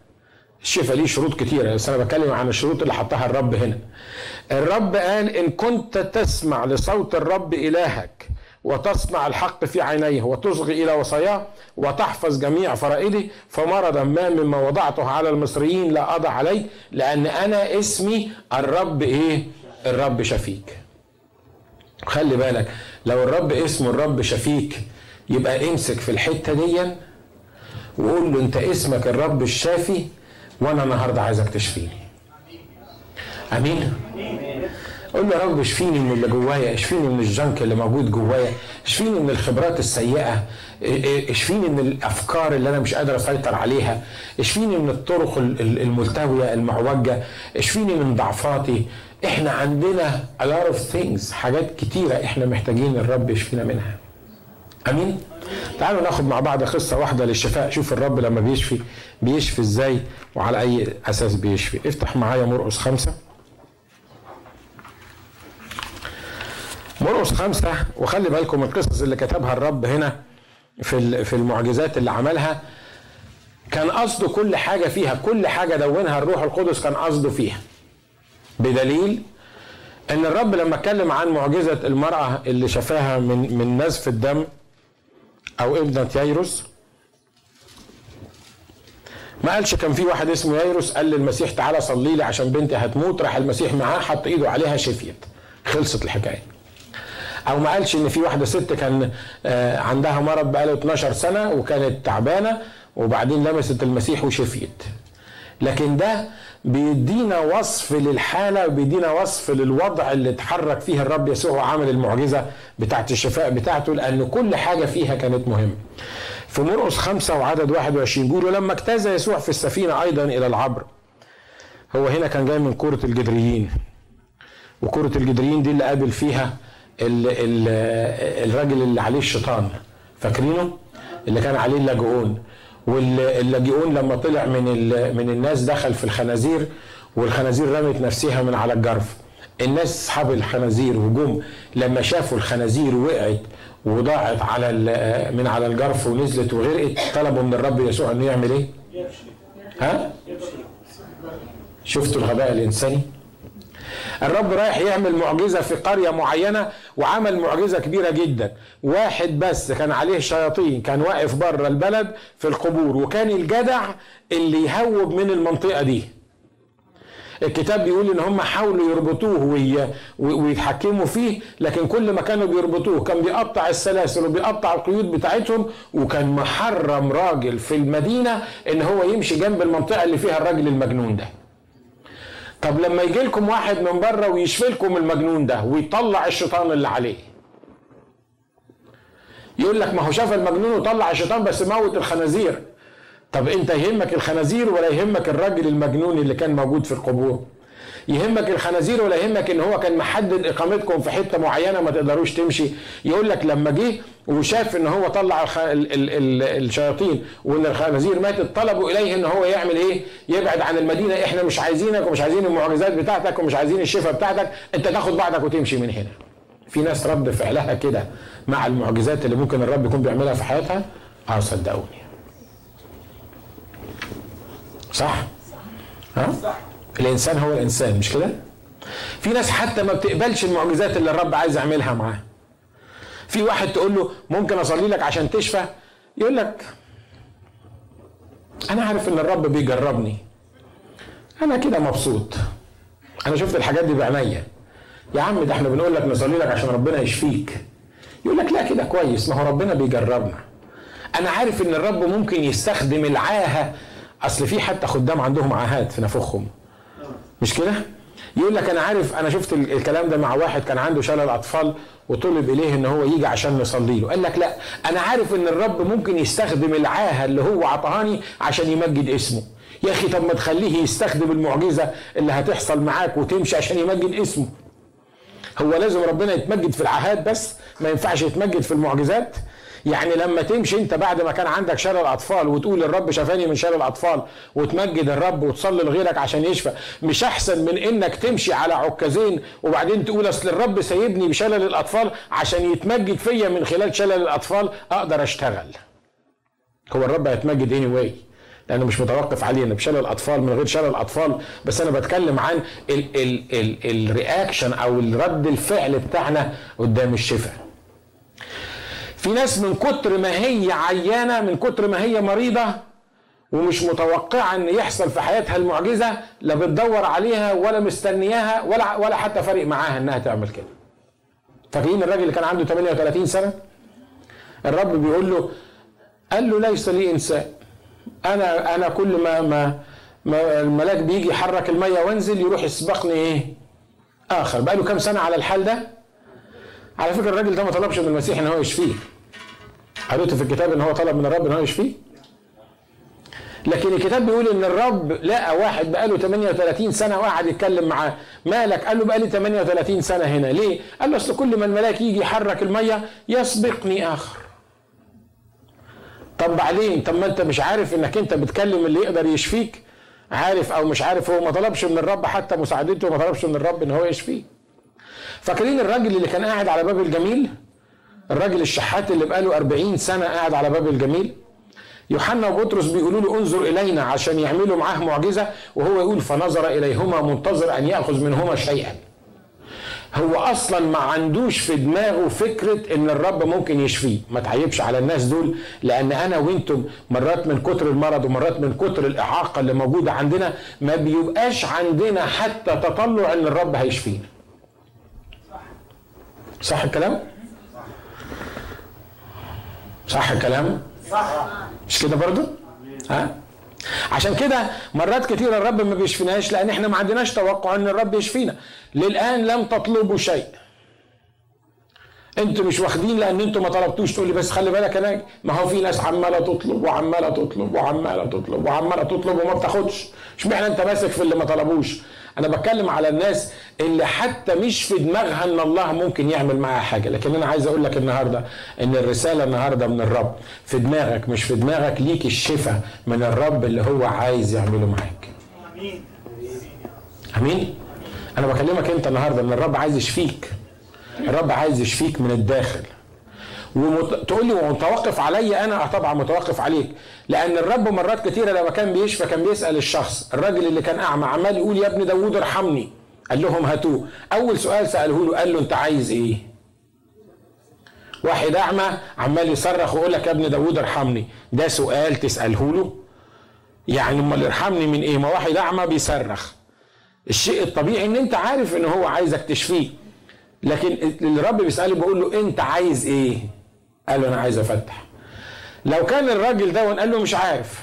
الشفاء ليه شروط كتيرة. بس أنا بتكلم عن الشروط اللي حطها الرب هنا. الرب قال إن كنت تسمع لصوت الرب إلهك وتصنع الحق في عينيه وتصغي إلى وصاياه وتحفظ جميع فرائدي فمرضا ما مما وضعته على المصريين لا أضع عليه لأن أنا اسمي الرب إيه؟ الرب شفيك. خلي بالك لو الرب اسمه الرب شفيك يبقى امسك في الحتة دي وقول له أنت اسمك الرب الشافي وأنا النهارده عايزك تشفيني. أمين؟ قول له يا رب اشفيني من اللي جوايا؟ اشفيني من الجنك اللي موجود جوايا؟ اشفيني من الخبرات السيئة؟ اشفيني من الأفكار اللي أنا مش قادر أسيطر عليها؟ اشفيني من الطرق الملتوية المعوجة؟ اشفيني من ضعفاتي؟ إحنا عندنا a lot of things حاجات كتيرة إحنا محتاجين الرب يشفينا منها. آمين؟ تعالوا ناخد مع بعض قصة واحدة للشفاء. شوف الرب لما بيشفي بيشفي إزاي وعلى أي أساس بيشفي. افتح معايا مرقس خمسة. مرقس خمسة وخلي بالكم القصص اللي كتبها الرب هنا في في المعجزات اللي عملها. كان قصده كل حاجة فيها كل حاجة دونها الروح القدس كان قصده فيها. بدليل إن الرب لما اتكلم عن معجزة المرأة اللي شفاها من من نزف الدم أو ابنة ييروس ما قالش كان في واحد اسمه ييروس قال للمسيح تعالى صلي لي عشان بنتي هتموت راح المسيح معاه حط ايده عليها شفيت. خلصت الحكاية. أو ما قالش إن في واحدة ست كان عندها مرض بقاله 12 سنة وكانت تعبانة وبعدين لمست المسيح وشفيت. لكن ده بيدينا وصف للحالة وبيدينا وصف للوضع اللي اتحرك فيه الرب يسوع وعمل المعجزة بتاعت الشفاء بتاعته لأن كل حاجة فيها كانت مهمة. في مرقس خمسة وعدد 21 بيقولوا لما اجتاز يسوع في السفينة أيضا إلى العبر. هو هنا كان جاي من كرة الجدريين. وكرة الجدريين دي اللي قابل فيها ال ال الراجل اللي عليه الشيطان فاكرينه اللي كان عليه اللاجئون واللاجئون لما طلع من من الناس دخل في الخنازير والخنازير رمت نفسها من على الجرف الناس أصحاب الخنازير وجم لما شافوا الخنازير وقعت وضاعت على من على الجرف ونزلت وغرقت طلبوا من الرب يسوع إنه يعمل إيه؟ ها؟ شفتوا الغباء الإنساني؟ الرب رايح يعمل معجزة في قرية معينة وعمل معجزة كبيرة جدا. واحد بس كان عليه شياطين كان واقف بره البلد في القبور وكان الجدع اللي يهوب من المنطقة دي. الكتاب بيقول إن هم حاولوا يربطوه ويتحكموا فيه لكن كل ما كانوا بيربطوه كان بيقطع السلاسل وبيقطع القيود بتاعتهم وكان محرم راجل في المدينة إن هو يمشي جنب المنطقة اللي فيها الراجل المجنون ده. طب لما يجي لكم واحد من بره ويشفي لكم المجنون ده ويطلع الشيطان اللي عليه. يقول لك ما هو شاف المجنون وطلع الشيطان بس موت الخنازير. طب انت يهمك الخنازير ولا يهمك الراجل المجنون اللي كان موجود في القبور؟ يهمك الخنازير ولا يهمك إن هو كان محدد إقامتكم في حتة معينة ما تقدروش تمشي. يقول لك لما جه وشاف إن هو طلع الخ... ال... ال... ال... الشياطين وإن الخنازير ماتت طلبوا إليه إن هو يعمل إيه؟ يبعد عن المدينة. إحنا مش عايزينك ومش عايزين المعجزات بتاعتك ومش عايزين الشفاء بتاعتك. أنت تاخد بعضك وتمشي من هنا. في ناس رد فعلها كده مع المعجزات اللي ممكن الرب يكون بيعملها في حياتها. أه صدقوني. صح؟ ها؟ صح. الإنسان هو الإنسان مش كده؟ في ناس حتى ما بتقبلش المعجزات اللي الرب عايز يعملها معاه. في واحد تقول له ممكن أصلي لك عشان تشفى؟ يقول لك أنا عارف إن الرب بيجربني. أنا كده مبسوط. أنا شفت الحاجات دي بعينيا. يا عم ده إحنا بنقول لك نصلي لك عشان ربنا يشفيك. يقول لك لا كده كويس ما هو ربنا بيجربنا. أنا عارف إن الرب ممكن يستخدم العاهة. أصل في حتى خدام عندهم عاهات في نفوخهم مش كده؟ يقول لك أنا عارف أنا شفت الكلام ده مع واحد كان عنده شلل أطفال وطلب إليه إن هو يجي عشان نصلي له. قال لك لا أنا عارف إن الرب ممكن يستخدم العاهة اللي هو عطهاني عشان يمجد اسمه. يا أخي طب ما تخليه يستخدم المعجزة اللي هتحصل معاك وتمشي عشان يمجد اسمه. هو لازم ربنا يتمجد في العاهات بس ما ينفعش يتمجد في المعجزات. يعني لما تمشي انت بعد ما كان عندك شلل اطفال وتقول الرب شفاني من شلل الاطفال وتمجد الرب وتصلي لغيرك عشان يشفى مش احسن من انك تمشي على عكازين وبعدين تقول اصل الرب سايبني بشلل الاطفال عشان يتمجد فيا من خلال شلل الاطفال أقدر اشتغل هو الرب هيتمجد اني anyway. لأنه مش متوقف علينا بشلل الاطفال من غير شلل الاطفال بس أنا بتكلم عن الرياكشن أو الرد الفعل بتاعنا قدام الشفاء في ناس من كتر ما هي عيانة من كتر ما هي مريضة ومش متوقعة إن يحصل في حياتها المعجزة لا بتدور عليها ولا مستنياها ولا ولا حتى فارق معاها إنها تعمل كده. فاكرين الراجل اللي كان عنده 38 سنة؟ الرب بيقول له قال له ليس لي إنسان أنا أنا كل ما ما, ما الملاك بيجي يحرك المية وانزل يروح يسبقني إيه؟ آخر بقى له كام سنة على الحال ده؟ على فكرة الراجل ده ما طلبش من المسيح إن هو يشفيه قريت في الكتاب إن هو طلب من الرب إن هو يشفيه. لكن الكتاب بيقول إن الرب لقى واحد بقاله 38 سنة وقعد يتكلم معاه. مالك؟ قال له بقالي 38 سنة هنا. ليه؟ قال له أصل كل ما الملاك يجي يحرك المية يسبقني آخر. طب بعدين؟ طب ما أنت مش عارف إنك أنت بتكلم اللي يقدر يشفيك؟ عارف أو مش عارف؟ هو ما طلبش من الرب حتى مساعدته ما طلبش من الرب إن هو يشفيه. فاكرين الراجل اللي كان قاعد على باب الجميل؟ الراجل الشحات اللي بقاله 40 سنة قاعد على باب الجميل يوحنا وبطرس بيقولوا له انظر إلينا عشان يعملوا معاه معجزة وهو يقول فنظر إليهما منتظر أن يأخذ منهما شيئا. هو أصلا ما عندوش في دماغه فكرة إن الرب ممكن يشفيه، ما تعيبش على الناس دول لأن أنا وأنتم مرات من كتر المرض ومرات من كتر الإعاقة اللي موجودة عندنا ما بيبقاش عندنا حتى تطلع إن الرب هيشفينا. صح الكلام؟ صح الكلام؟ صح مش كده برضو؟ ها؟ عشان كده مرات كتير الرب ما بيشفيناش لأن إحنا ما عندناش توقع إن الرب يشفينا للآن لم تطلبوا شيء أنتوا مش واخدين لأن أنتوا ما طلبتوش تقول لي بس خلي بالك أنا ما هو في ناس عمالة تطلب وعمالة تطلب وعمالة تطلب وعمالة تطلب وما بتاخدش اشمعنى أنت ماسك في اللي ما طلبوش أنا بتكلم على الناس اللي حتى مش في دماغها إن الله ممكن يعمل معاها حاجة. لكن أنا عايز أقول لك النهارده إن الرسالة النهارده من الرب في دماغك مش في دماغك ليك الشفاء من الرب اللي هو عايز يعمله معاك. آمين. آمين؟ أنا بكلمك أنت النهارده إن الرب عايز يشفيك. الرب عايز يشفيك من الداخل. وتقول لي ومتوقف عليا أنا طبعا متوقف عليك. لأن الرب مرات كثيره لما كان بيشفى كان بيسأل الشخص الراجل اللي كان أعمى عمال يقول يا ابن داوود ارحمني. قال لهم هاتوه. أول سؤال ساله له قال له أنت عايز إيه؟ واحد أعمى عمال يصرخ ويقول لك يا ابن داوود ارحمني. ده سؤال تساله له يعني أمال ارحمني من إيه؟ ما واحد أعمى بيصرخ. الشيء الطبيعي إن أنت عارف إن هو عايزك تشفيه. لكن الرب بيسأله بيقول له أنت عايز إيه؟ قال له أنا عايز أفتح. لو كان الراجل ده قال له مش عارف.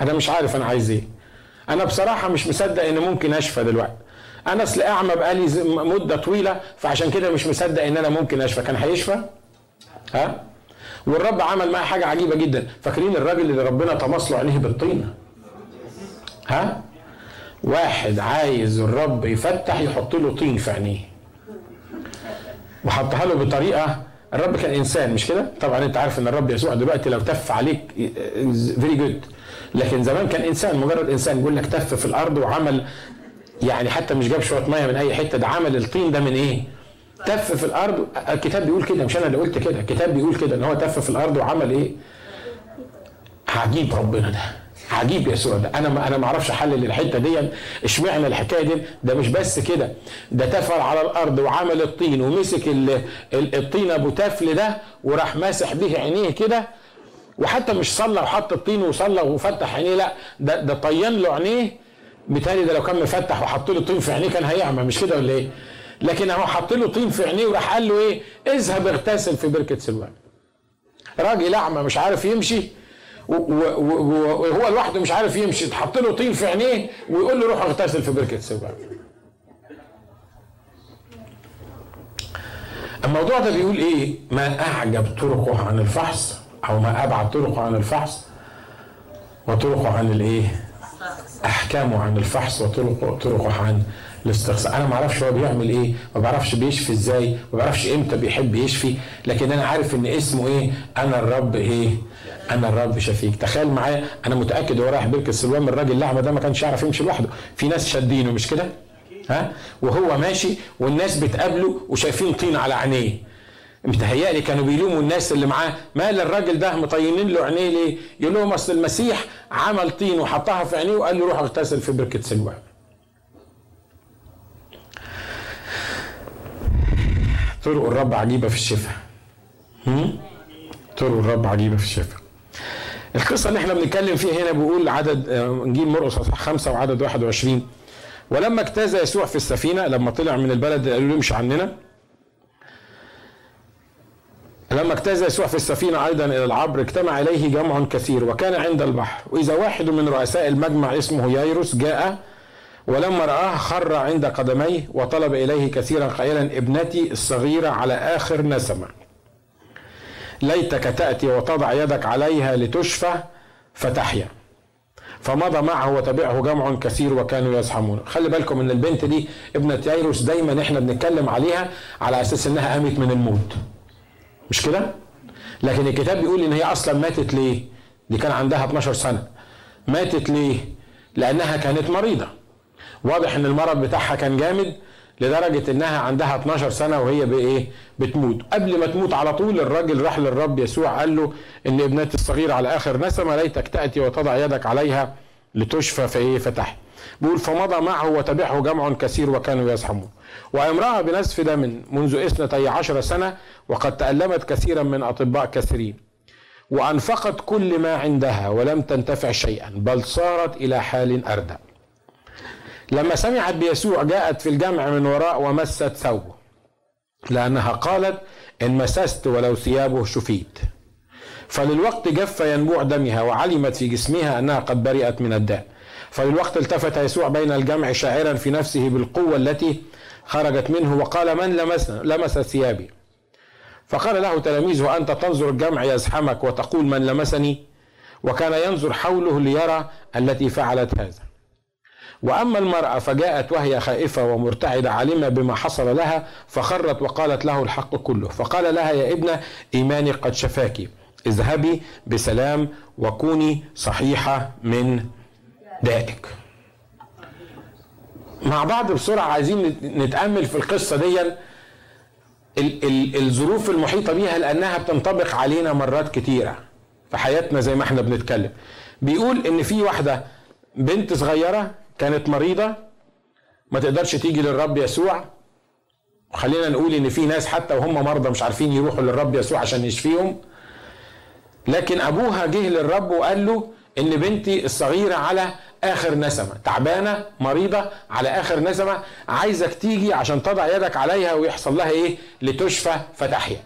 أنا مش عارف أنا عايز إيه. أنا بصراحة مش مصدق إن ممكن أشفى دلوقتي. أنا أصل أعمى بقالي مدة طويلة فعشان كده مش مصدق إن أنا ممكن أشفى. كان هيشفى؟ ها؟ والرب عمل معاه حاجة عجيبة جدا. فاكرين الراجل اللي ربنا طمس له عينيه بالطين ها؟ واحد عايز الرب يفتح يحط له طين في عينيه. وحطها له بطريقة الرب كان إنسان مش كده؟ طبعا أنت عارف إن الرب يسوع دلوقتي لو تف عليك very good لكن زمان كان إنسان مجرد إنسان يقول لك تف في الأرض وعمل يعني حتى مش جاب شوية مية من أي حتة ده عمل الطين ده من إيه؟ تف في الأرض. الكتاب بيقول كده مش أنا اللي قلت كده الكتاب بيقول كده إن هو تف في الأرض وعمل إيه؟ عجيب ربنا ده. عجيب يسوع ده أنا أنا ما أعرفش احلل الحته دي. اشمعنى الحكاية دي؟ ده مش بس كده. ده تفل على الأرض وعمل الطين ومسك الطين أبو تفل ده وراح ماسح به عينيه كده. وحتى مش صلى وحط الطين وصلى وفتح عينيه لا ده ده طين له عينيه. بالتالي ده لو كان مفتح وحط له طين في عينيه كان هيعمى مش كده ولا إيه؟ لكن هو حط له طين في عينيه وراح قال له إيه؟ اذهب اغتسل في بركة سلوان. راجل أعمى مش عارف يمشي. وهو لوحده مش عارف يمشي تحط له طين في عينيه ويقول له روح اغتسل في بركه سبع الموضوع ده بيقول إيه؟ ما أعجب طرقه عن الفحص أو ما أبعد طرقه عن الفحص وطرقه عن الإيه؟ أحكامه عن الفحص وطرقه طرقه عن الاستقصاء أنا ما أعرفش هو بيعمل إيه ما بعرفش بيشفي إزاي ما بعرفش إمتى بيحب يشفي لكن أنا عارف إن اسمه إيه؟ أنا الرب إيه؟ أنا الرب شفيك تخيل معايا أنا متأكد هو رايح بركه السلوان الراجل الاعمى ده ما كانش يعرف يمشي لوحده. في ناس شادينه مش كده؟ ها؟ وهو ماشي والناس بتقابله وشايفين طين على عينيه. متهيألي كانوا بيلوموا الناس اللي معاه. مال الراجل ده مطينين له عينيه ليه؟ يقول لهم أصل المسيح عمل طين وحطها في عينيه وقال له روح اغتسل في بركه سلوان. طرق الرب عجيبة في الشفاء. طرق الرب عجيبة في الشفاء. القصة اللي إحنا بنتكلم فيها هنا بيقول عدد نجيب مرقس اصحاح خمسة وعدد 21 ولما اجتاز يسوع في السفينة لما طلع من البلد قالوا له امشي عننا لما اجتاز يسوع في السفينة أيضا إلى العبر اجتمع إليه جمع كثير وكان عند البحر وإذا واحد من رؤساء المجمع اسمه يايروس جاء ولما رآه خر عند قدميه وطلب إليه كثيرا قائلا ابنتي الصغيرة على آخر نسمة. ليتك تأتي وتضع يدك عليها لتشفى فتحيا. فمضى معه وتبعه جمع كثير وكانوا يزحمون. خلي بالكم إن البنت دي ابنة يايروس دايما إحنا بنتكلم عليها على أساس إنها قامت من الموت. مش كده؟ لكن الكتاب بيقول إن هي أصلا ماتت ليه؟ دي كان عندها 12 سنة. ماتت ليه؟ لأنها كانت مريضة. واضح إن المرض بتاعها كان جامد لدرجة إنها عندها 12 سنة وهي بإيه؟ بتموت. قبل ما تموت على طول الراجل راح للرب يسوع قال له إن ابنتي الصغيرة على آخر نسمة ليتك تأتي وتضع يدك عليها لتشفى فايه فتح بيقول فمضى معه وتبعه جمع كثير وكانوا يزحمون. وامرأة بنزف دم منذ اثنتي عشر سنة وقد تألمت كثيرا من أطباء كثيرين. وأنفقت كل ما عندها ولم تنتفع شيئا بل صارت إلى حال أردأ. لما سمعت بيسوع جاءت في الجمع من وراء ومست ثوبه لأنها قالت إن مسست ولو ثيابه شفيت. فللوقت جف ينبوع دمها وعلمت في جسمها أنها قد برئت من الداء. فللوقت التفت يسوع بين الجمع شاعرا في نفسه بالقوة التي خرجت منه وقال من لمس, لمس ثيابي؟ فقال له تلاميذه أنت تنظر الجمع يزحمك وتقول من لمسني؟ وكان ينظر حوله ليرى التي فعلت هذا. وأما المرأة فجاءت وهي خائفة ومرتعدة عالمة بما حصل لها فخرت وقالت له الحق كله. فقال لها يا ابنة إيماني قد شفاك. اذهبي بسلام وكوني صحيحه من دائك. مع بعض بسرعة عايزين نتأمل في القصة دي. الظروف المحيطة بيها لأنها بتنطبق علينا مرات كتيرة في حياتنا زي ما إحنا بنتكلم. بيقول إن في واحدة بنت صغيرة كانت مريضة ما تقدرش تيجي للرب يسوع. خلينا نقول إن في ناس حتى وهم مرضى مش عارفين يروحوا للرب يسوع عشان يشفيهم. لكن أبوها جه للرب وقال له إن بنتي الصغيرة على آخر نسمة تعبانة مريضة على آخر نسمة عايزك تيجي عشان تضع يدك عليها ويحصل لها إيه؟ لتشفى فتحيا.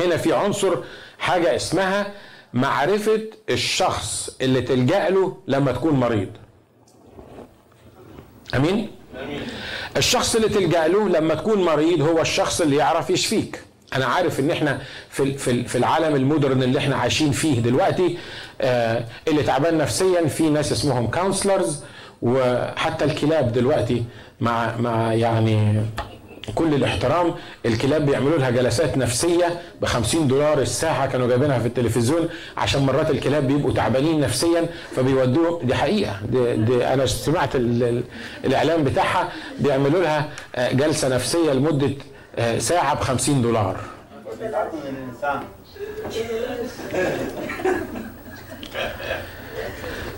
هنا في عنصر حاجة اسمها معرفة الشخص اللي تلجأ له لما تكون مريض. أمين؟ الشخص اللي تلجا له لما تكون مريض هو الشخص اللي يعرف يشفيك. أنا عارف إن إحنا في في العالم ال modern اللي إحنا عايشين فيه دلوقتي آه اللي تعبان نفسيا في ناس اسمهم counselors وحتى الكلاب دلوقتي مع مع يعني كل الاحترام الكلاب بيعملوا لها جلسات نفسية ب 50 دولار الساعة كانوا جايبينها في التلفزيون عشان مرات الكلاب بيبقوا تعبانين نفسيا فبيودوهم دي حقيقة. دي, دي أنا سمعت الإعلان بتاعها بيعملوا لها آه، جلسة نفسية لمدة آه، ساعة ب 50 دولار.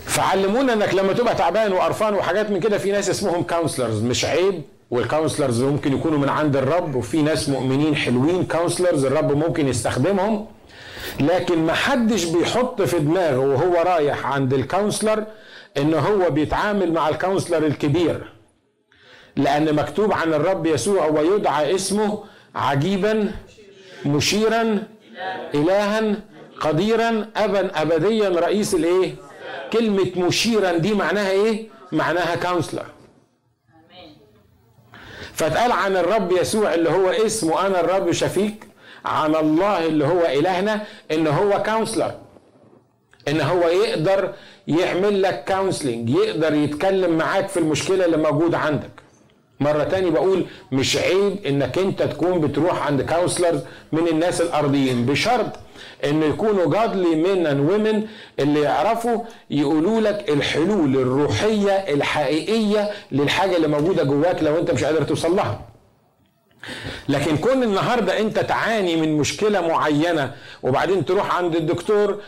فعلمونا إنك لما تبقى تعبان وقرفان وحاجات من كده في ناس اسمهم counselors مش عيب. وال counselors ممكن يكونوا من عند الرب وفي ناس مؤمنين حلوين counselors الرب ممكن يستخدمهم. لكن ما حدش بيحط في دماغه وهو رايح عند ال counselor إن هو بيتعامل مع ال counselor الكبير. لأن مكتوب عن الرب يسوع ويدعى اسمه عجيبا مشيرا الها قديرا ابا ابديا رئيس الإيه؟ كلمة مشيرا دي معناها إيه؟ معناها counselor فاتقال عن الرب يسوع اللي هو اسمه أنا الرب شفيك عن الله اللي هو إلهنا إن هو counselor إن هو يقدر يعمل لك counseling يقدر يتكلم معاك في المشكلة اللي موجودة عندك. مرة تاني بقول مش عيب إنك أنت تكون بتروح عند counselors من الناس الأرضيين بشرط ان يكونوا godly men and women اللي يعرفوا يقولوا لك الحلول الروحية الحقيقية للحاجة اللي موجودة جواك لو أنت مش قادر توصل لها. لكن كون النهارده انت تعاني من مشكلة معينة وبعدين تروح عند الدكتور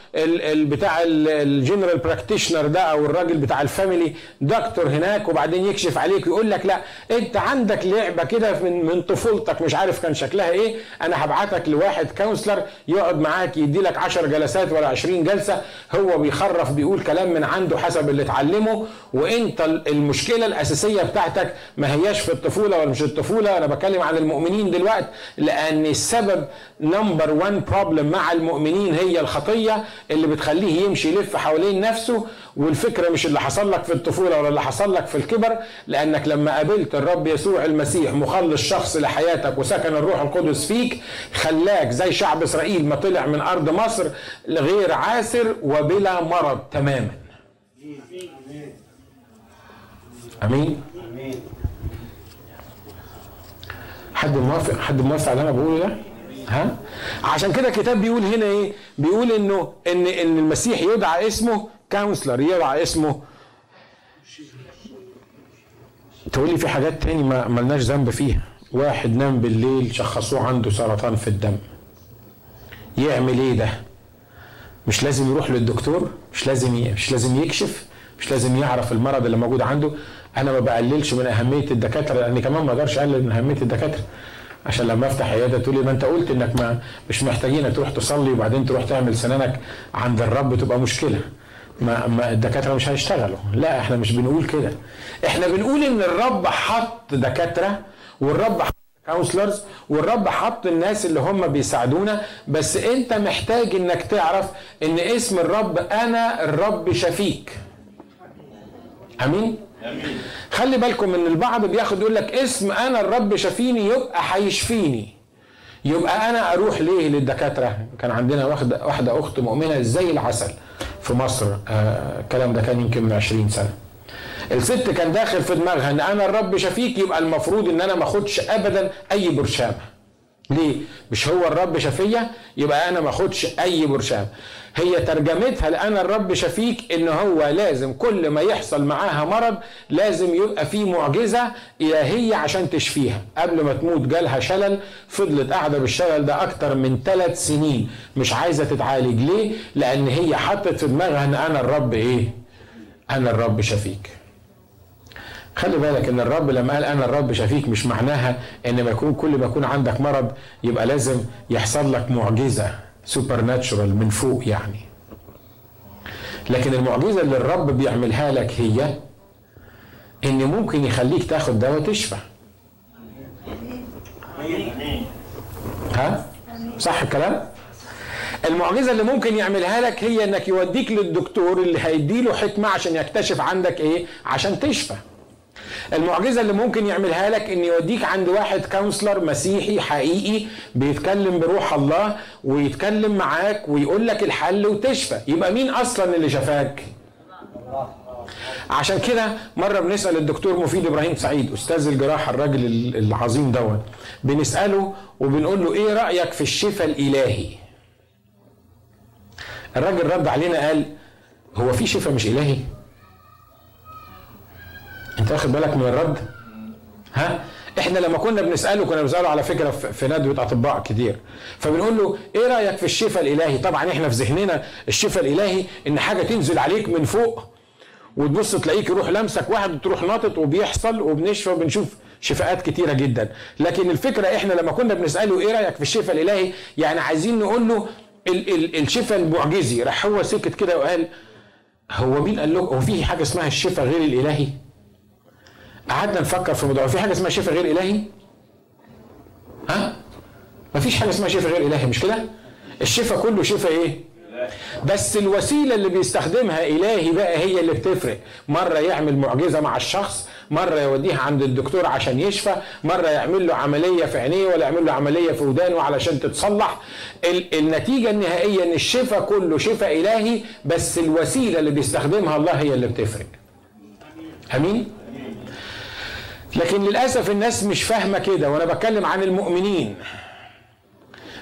بتاع ال general practitioner ده أو الراجل بتاع ال family doctor هناك وبعدين يكشف عليك ويقول لك لا انت عندك لعبة كده من من طفولتك مش عارف كان شكلها إيه أنا هبعتك لواحد counselor يقعد معاك يدي لك 10 جلسات ولا 20 جلسة هو بيخرف بيقول كلام من عنده حسب اللي اتعلمه وانت المشكلة الأساسية بتاعتك ما هياش في الطفولة ولا مش الطفولة أنا بتكلم عن المؤمنين دلوقتي لأن السبب number 1 problem مع المؤمنين هي الخطية اللي بتخليه يمشي يلف حوالين نفسه والفكرة مش اللي حصل لك في الطفولة ولا اللي حصل لك في الكبر لأنك لما قابلت الرب يسوع المسيح مخلص شخص لحياتك وسكن الروح القدس فيك خلاك زي شعب إسرائيل ما طلع من أرض مصر غير عاثر وبلا مرض تماما. آمين. حد موافق حد موافق على اللي أنا بقوله ده؟ ها؟ عشان كده الكتاب بيقول هنا إيه؟ بيقول إنه إن إن المسيح يدعى اسمه كونسلر يدعى اسمه. تقول لي في حاجات تاني ما ملناش ذنب فيها. واحد نام بالليل شخصوه عنده سرطان في الدم. يعمل إيه ده؟ مش لازم يروح للدكتور؟ مش لازم مش لازم يكشف؟ مش لازم يعرف المرض اللي موجود عنده؟ أنا ما بقللش من أهمية الدكاترة لأني كمان ما أقدرش أقلل من أهمية الدكاترة. عشان لما أفتح عيادة تقول لي ما أنت قلت إنك ما مش محتاجينك تروح تصلي وبعدين تروح تعمل سنانك عند الرب تبقى مشكلة. ما, ما الدكاترة مش هيشتغلوا. لا إحنا مش بنقول كده. إحنا بنقول إن الرب حط دكاترة والرب حط كونسلرز والرب حط الناس اللي هم بيساعدونا. بس أنت محتاج إنك تعرف إن اسم الرب أنا الرب شفيك أمين؟ خلي بالكم إن البعض بياخد يقول لك اسم أنا الرب شفيني يبقى هيشفيني. يبقى أنا أروح ليه للدكاترة؟ كان عندنا واحدة واحدة أخت مؤمنة زي العسل في مصر. آه الكلام ده كان يمكن من 20 سنة. الست كان داخل في دماغها إن أنا الرب شفيك يبقى المفروض إن أنا ما أخدش ابدا أي برشام. ليه؟ مش هو الرب شفيه يبقى أنا ما أخدش أي برشام. هي ترجمتها لأنا الرب شفيك إن هو لازم كل ما يحصل معاها مرض لازم يبقى في معجزة إلهية عشان تشفيها. قبل ما تموت جالها شلل فضلت قاعدة بالشلل ده أكتر من ثلاث سنين. مش عايزة تتعالج. ليه؟ لأن هي حطت في دماغها إن أنا الرب إيه؟ أنا الرب شفيك خلي بالك إن الرب لما قال أنا الرب شفيك مش معناها إن ما يكون كل ما يكون عندك مرض يبقى لازم يحصل لك معجزة سوبر ناتشورال من فوق يعني. لكن المعجزة اللي الرب بيعملها لك هي إن ممكن يخليك تاخد دواء تشفى ها؟ صح الكلام؟ المعجزة اللي ممكن يعملها لك هي إنك يوديك للدكتور اللي هيديله حكمة عشان يكتشف عندك إيه؟ عشان تشفى. المعجزة اللي ممكن يعملها لك إن يوديك عند واحد كونسلر مسيحي حقيقي بيتكلم بروح الله ويتكلم معاك ويقول لك الحل وتشفى. يبقى مين أصلا اللي شفاك؟ عشان كده مرة بنسأل الدكتور مفيد إبراهيم سعيد أستاذ الجراحة الراجل العظيم دوت بنسأله وبنقول له إيه رأيك في الشفاء الإلهي؟ الراجل رد علينا قال هو في شفاء مش إلهي؟ انت واخد بالك من الرد؟ ها؟ إحنا لما كنا بنسأله كنا بنسأله على فكرة في ندوه اطباء كتير. فبنقول له إيه رأيك في الشفاء الإلهي؟ طبعا إحنا في ذهننا الشفاء الإلهي إن حاجة تنزل عليك من فوق وتبص تلاقيك يروح لمسك واحد وتروح ناطط وبيحصل وبنشفى وبنشوف شفاءات كتيرة جدا. لكن الفكرة إحنا لما كنا بنسأله إيه رأيك في الشفاء الإلهي؟ يعني عايزين نقول له ال- ال- الشفاء المعجزي راح هو سكت كده وقال هو مين قال له هو في حاجة اسمها الشفاء غير الإلهي؟ قعدنا نفكر في الموضوع. في حاجة اسمها شفاء غير إلهي؟ ها؟ مفيش حاجة اسمها شفاء غير إلهي مش كده؟ الشفاء كله شفاء إيه؟ بس الوسيلة اللي بيستخدمها إلهي بقى هي اللي بتفرق. مرة يعمل معجزة مع الشخص مرة يوديها عند الدكتور عشان يشفى مرة يعمل له عملية في عينيه ولا يعمل له عملية في ودانه علشان تتصلح. النتيجة النهائية إن الشفاء كله شفاء إلهي بس الوسيلة اللي بيستخدمها الله هي اللي بتفرق. أمين؟ لكن للأسف الناس مش فاهمة كده وأنا بتكلم عن المؤمنين.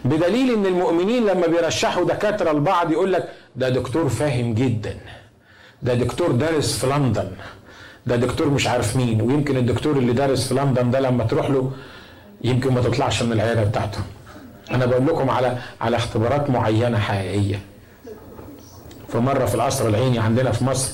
بدليل إن المؤمنين لما بيرشحوا دكاترة لبعض يقول لك ده دكتور فاهم جدا ده دكتور دارس في لندن ده دكتور مش عارف مين ويمكن الدكتور اللي دارس في لندن ده لما تروح له يمكن ما تطلعش من العيادة بتاعته. أنا بقول لكم على على اختبارات معينة حقيقية. فمره في القصر العيني عندنا في مصر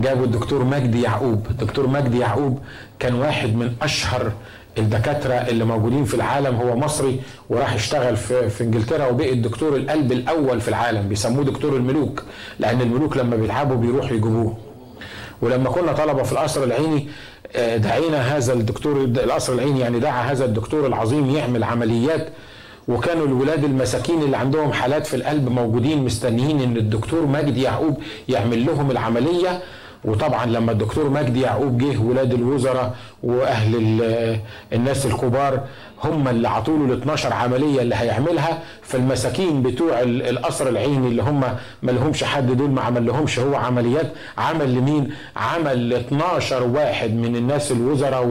جابوا الدكتور مجدي يعقوب. الدكتور مجدي يعقوب كان واحد من أشهر الدكاترة اللي موجودين في العالم. هو مصري وراح اشتغل في, في إنجلترا وبقي الدكتور القلب الأول في العالم. بيسموه دكتور الملوك لأن الملوك لما بيتعبوا بيروحوا يجيبوه. ولما كنا طلبة في القصر العيني آه، دعينا هذا الدكتور القصر العيني يعني دعا هذا الدكتور العظيم يعمل عمليات. وكانوا الولاد المساكين اللي عندهم حالات في القلب موجودين مستنيين إن الدكتور مجدي يعقوب يعمل لهم العملية. وطبعا لما الدكتور مجدي يعقوب جه ولاد الوزراء وأهل الناس الكبار هم اللي عطوا له ال 12 عملية اللي هيعملها فالمساكين بتوع القصر العيني اللي هم ما لهمش حد دول ما عمل لهمش هو عمليات عمل لمين؟ عمل ل 12 واحد من الناس الوزراء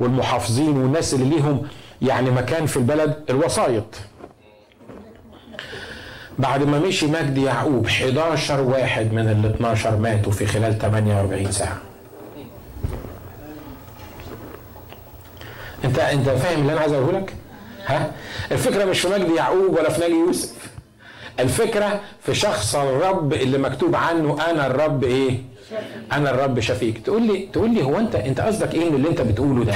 والمحافظين والناس اللي ليهم يعني مكان في البلد الوسايط بعد ما مشي مجدي يعقوب 11 واحد من ال 12 ماتوا في خلال 48 ساعة انت انت فاهم اللي أنا عايز أقوله لك؟ ها؟ الفكرة مش في مجدي يعقوب ولا في ناجي يوسف الفكرة في شخص الرب اللي مكتوب عنه أنا الرب إيه؟ أنا الرب شفيك تقول لي تقول لي هو انت أنت قصدك إيه من اللي أنت بتقوله ده؟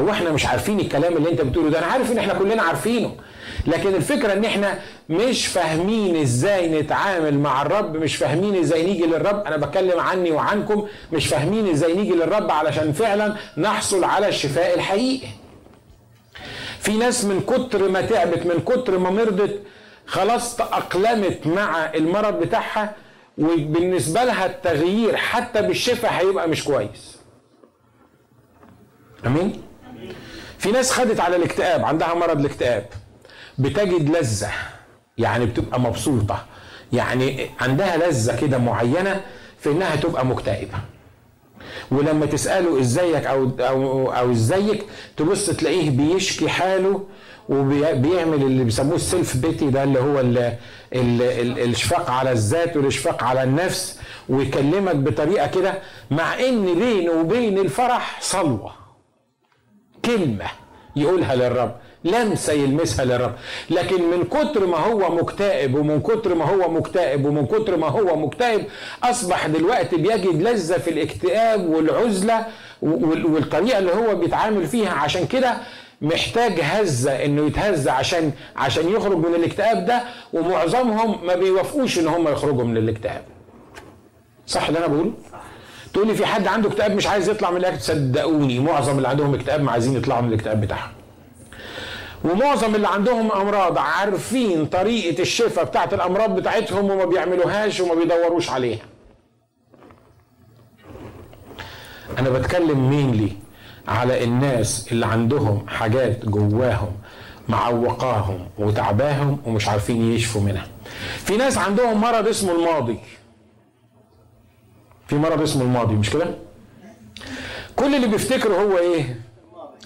هو إحنا مش عارفين الكلام اللي أنت بتقوله ده أنا عارف إن إحنا كلنا عارفينه لكن الفكرة إن إحنا مش فاهمين إزاي نتعامل مع الرب مش فاهمين إزاي نيجي للرب. أنا بتكلم عني وعنكم مش فاهمين إزاي نيجي للرب علشان فعلا نحصل على الشفاء الحقيقي. في ناس من كتر ما تعبت من كتر ما مرضت خلاص تأقلمت مع المرض بتاعها وبالنسبة لها التغيير حتى بالشفاء هيبقى مش كويس. آمين؟ في ناس خدت على الاكتئاب عندها مرض الاكتئاب. بتجد لذة يعني بتبقى مبسوطة. يعني عندها لذة كده معينة في إنها تبقى مكتئبة. ولما تسأله إزيك أو أو أو إزيك تبص تلاقيه بيشكي حاله وبيعمل اللي بيسموه السيلف بيتي ده اللي هو ال ال ال الإشفاق على الذات والإشفاق على النفس ويكلمك بطريقة كده مع إن بينه وبين الفرح صلوة. كلمة يقولها للرب. لمسه يلمسها للرب. لكن من كتر ما هو مكتئب ومن كتر ما هو مكتئب ومن كتر ما هو مكتئب أصبح دلوقتي بيجد لذة في الاكتئاب والعزلة والطريقة اللي هو بيتعامل فيها. عشان كده محتاج هزة إنه يتهز عشان عشان يخرج من الاكتئاب ده ومعظمهم ما بيوافقوش إن هم يخرجوا من الاكتئاب. صح اللي أنا بقوله؟ تقول لي في حد عنده اكتئاب مش عايز يطلع من الاكتئاب؟ صدقوني معظم اللي عندهم اكتئاب ما عايزين يطلعوا من الاكتئاب بتاعهم. ومعظم اللي عندهم أمراض عارفين طريقة الشفاء بتاعت الأمراض بتاعتهم وما بيعملوهاش وما بيدوروش عليها. أنا بتكلم مين لي على الناس اللي عندهم حاجات جواهم معوقاهم وتعباهم ومش عارفين يشفوا منها. في ناس عندهم مرض اسمه الماضي. في مرض اسمه الماضي مش كده؟ كل اللي بيفتكره هو إيه؟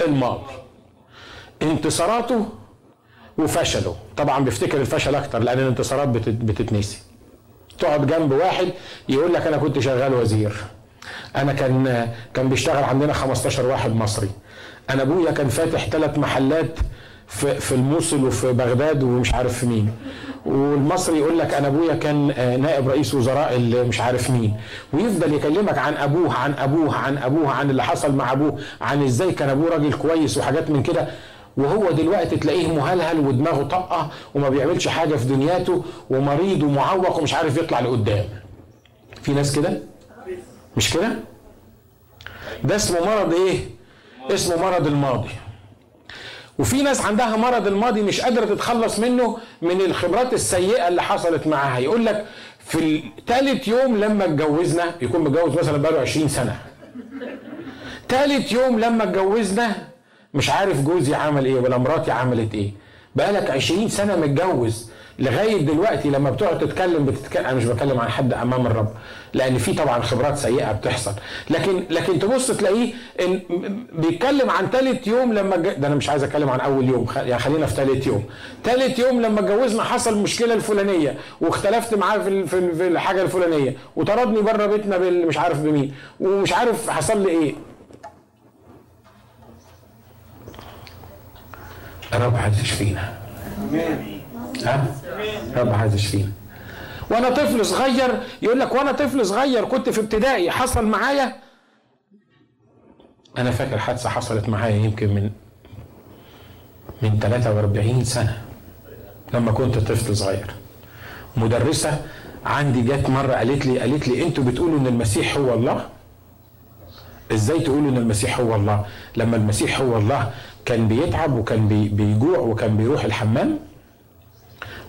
الماضي. انتصاراته وفشله. طبعا بيفتكر الفشل أكتر لأن الانتصارات بتتنسي. تقعد جنب واحد يقول لك أنا كنت شغال وزير. أنا كان كان بيشتغل عندنا 15 واحد مصري. أنا أبويا كان فاتح ثلاث محلات في في الموصل وفي بغداد ومش عارف في مين. والمصري يقول لك أنا أبويا كان نائب رئيس وزراء اللي مش عارف مين. ويفضل يكلمك عن أبوه عن أبوه عن أبوه عن اللي حصل مع أبوه عن إزاي كان أبوه راجل كويس وحاجات من كده. وهو دلوقتي تلاقيه مهلهل ودماغه طاقة وما بيعملش حاجة في دنياته ومريض ومعوق ومش عارف يطلع لقدام. في ناس كده؟ مش كده؟ ده اسمه مرض إيه؟ اسمه مرض الماضي. وفي ناس عندها مرض الماضي مش قادرة تتخلص منه من الخبرات السيئة اللي حصلت معاها. يقول لك في ثالث يوم لما اتجوزنا يكون متجوز مثلا بقاله 20 سنة. ثالث يوم لما اتجوزنا مش عارف جوزي عمل إيه ولا مراتي عملت إيه. بقالك 20 سنة متجوز لغاية دلوقتي لما بتقعد تتكلم بتتكلم أنا مش بتكلم عن حد أمام الرب لأن في طبعا خبرات سيئة بتحصل. لكن لكن تبص تلاقيه إن بيتكلم عن ثالث يوم لما ده أنا مش عايز أتكلم عن أول يوم يعني خلينا في ثالث يوم. ثالث يوم لما اتجوزنا حصل مشكلة الفلانية واختلفت معاه في في الحاجة الفلانية وطردني بره بيتنا مش عارف بمين ومش عارف حصل لي إيه. الرب عايز يشفينا ها رب عايز يشفينا وأنا طفل صغير يقول لك وأنا طفل صغير كنت في ابتدائي حصل معايا. أنا فاكر حادثة حصلت معايا يمكن من من 43 سنة لما كنت طفل صغير. مدرسة عندي جت مرة قالت لي قالت لي أنتوا بتقولوا إن المسيح هو الله؟ إزاي تقولوا إن المسيح هو الله؟ لما المسيح هو الله كان بيتعب وكان بيجوع وكان بيروح الحمام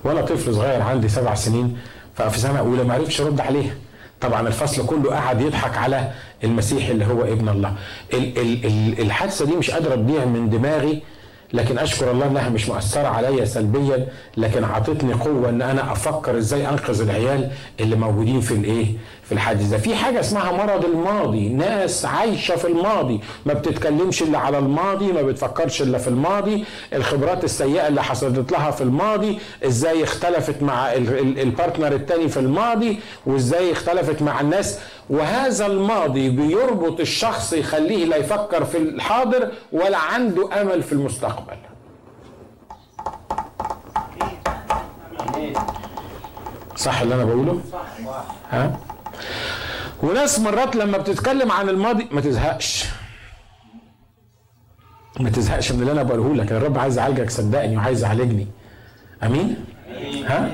وأنا طفل صغير عندي سبع سنين ففي سنة أولى ما عرفتش أرد عليها طبعا الفصل كله قعد يضحك على المسيح اللي هو ابن الله. الحادثة دي مش قادر ابديها من دماغي لكن أشكر الله إنها مش مؤثرة عليا سلبيا لكن أعطتني قوة إن أنا أفكر إزاي أنقذ العيال اللي موجودين في الإيه؟ في الحادث ده. في حاجة اسمها مرض الماضي. ناس عايشة في الماضي. ما بتتكلمش إلا على الماضي ما بتفكرش إلا في الماضي. الخبرات السيئة اللي حصلت لها في الماضي إزاي اختلفت مع البارتنر التاني في الماضي وإزاي اختلفت مع الناس. وهذا الماضي بيربط الشخص يخليه لا يفكر في الحاضر ولا عنده أمل في المستقبل. صح اللي أنا بقوله؟ ها؟ وناس مرات لما بتتكلم عن الماضي ما تزهقش. ما تزهقش من اللي أنا بقوله لك. الرب عايز يعالجك صدقني وعايز يعالجني. أمين؟ ها؟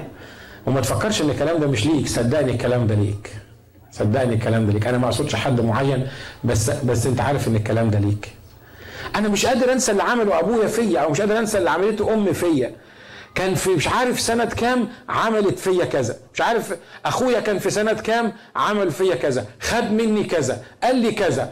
وما تفكرش إن الكلام ده مش ليك. صدقني الكلام ده ليك. صدقني الكلام ده ليك. أنا ما أقصدش حد معين بس بس أنت عارف إن الكلام ده ليك. أنا مش قادر أنسى اللي عمله أبويا فيا أو مش قادر أنسى اللي عملته أمي فيا. كان في مش عارف سنة كام عملت فيا كذا. مش عارف أخويا كان في سنة كام عمل فيا كذا خد مني كذا قال لي كذا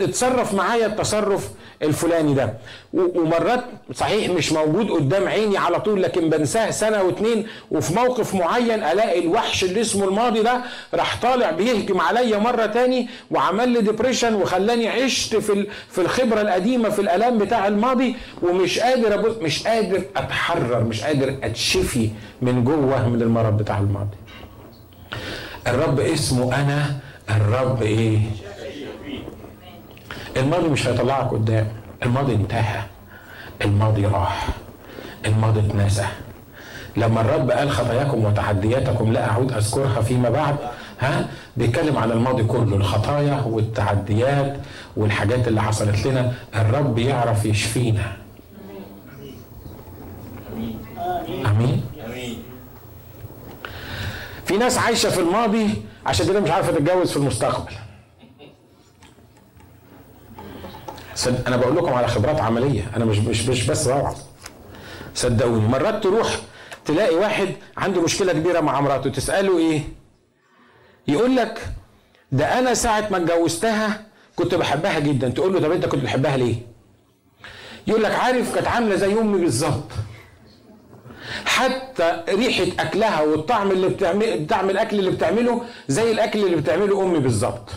اتصرف معايا التصرف الفلاني ده. ومرات صحيح مش موجود قدام عيني على طول لكن بنساه سنة واتنين وفي موقف معين ألاقي الوحش اللي اسمه الماضي ده راح طالع بيهجم عليا مرة تاني وعمل لي ديبريشن وخلاني عشت في في الخبرة القديمة في الألام بتاع الماضي ومش قادر أبص مش قادر أتحرر مش قادر أتشفي من جوه من المرض بتاع الماضي. الرب اسمه أنا الرب إيه؟ الماضي مش هيطلعك قدام. الماضي انتهى. الماضي راح. الماضي اتنسى. لما الرب قال خطاياكم وتعدياتكم لا أعود أذكرها فيما بعد. ها؟ بيتكلم عن الماضي كله الخطايا والتعديات والحاجات اللي حصلت لنا. الرب يعرف يشفينا. آمين. آمين. في ناس عايشة في الماضي عشان كده مش عارفة تتجوز في المستقبل. أنا بقول لكم على خبرات عملية. أنا مش مش مش بس بوعظ صدقوني. مرات تروح تلاقي واحد عنده مشكلة كبيرة مع مراته. تسأله إيه؟ يقول لك ده أنا ساعة ما اتجوزتها كنت بحبها جدا. تقول له طب أنت كنت بتحبها ليه؟ يقول لك عارف كانت عاملة زي أمي بالظبط. حتى ريحة أكلها والطعم اللي بتعمل طعم الأكل اللي بتعمله زي الأكل اللي بتعمله أمي بالظبط.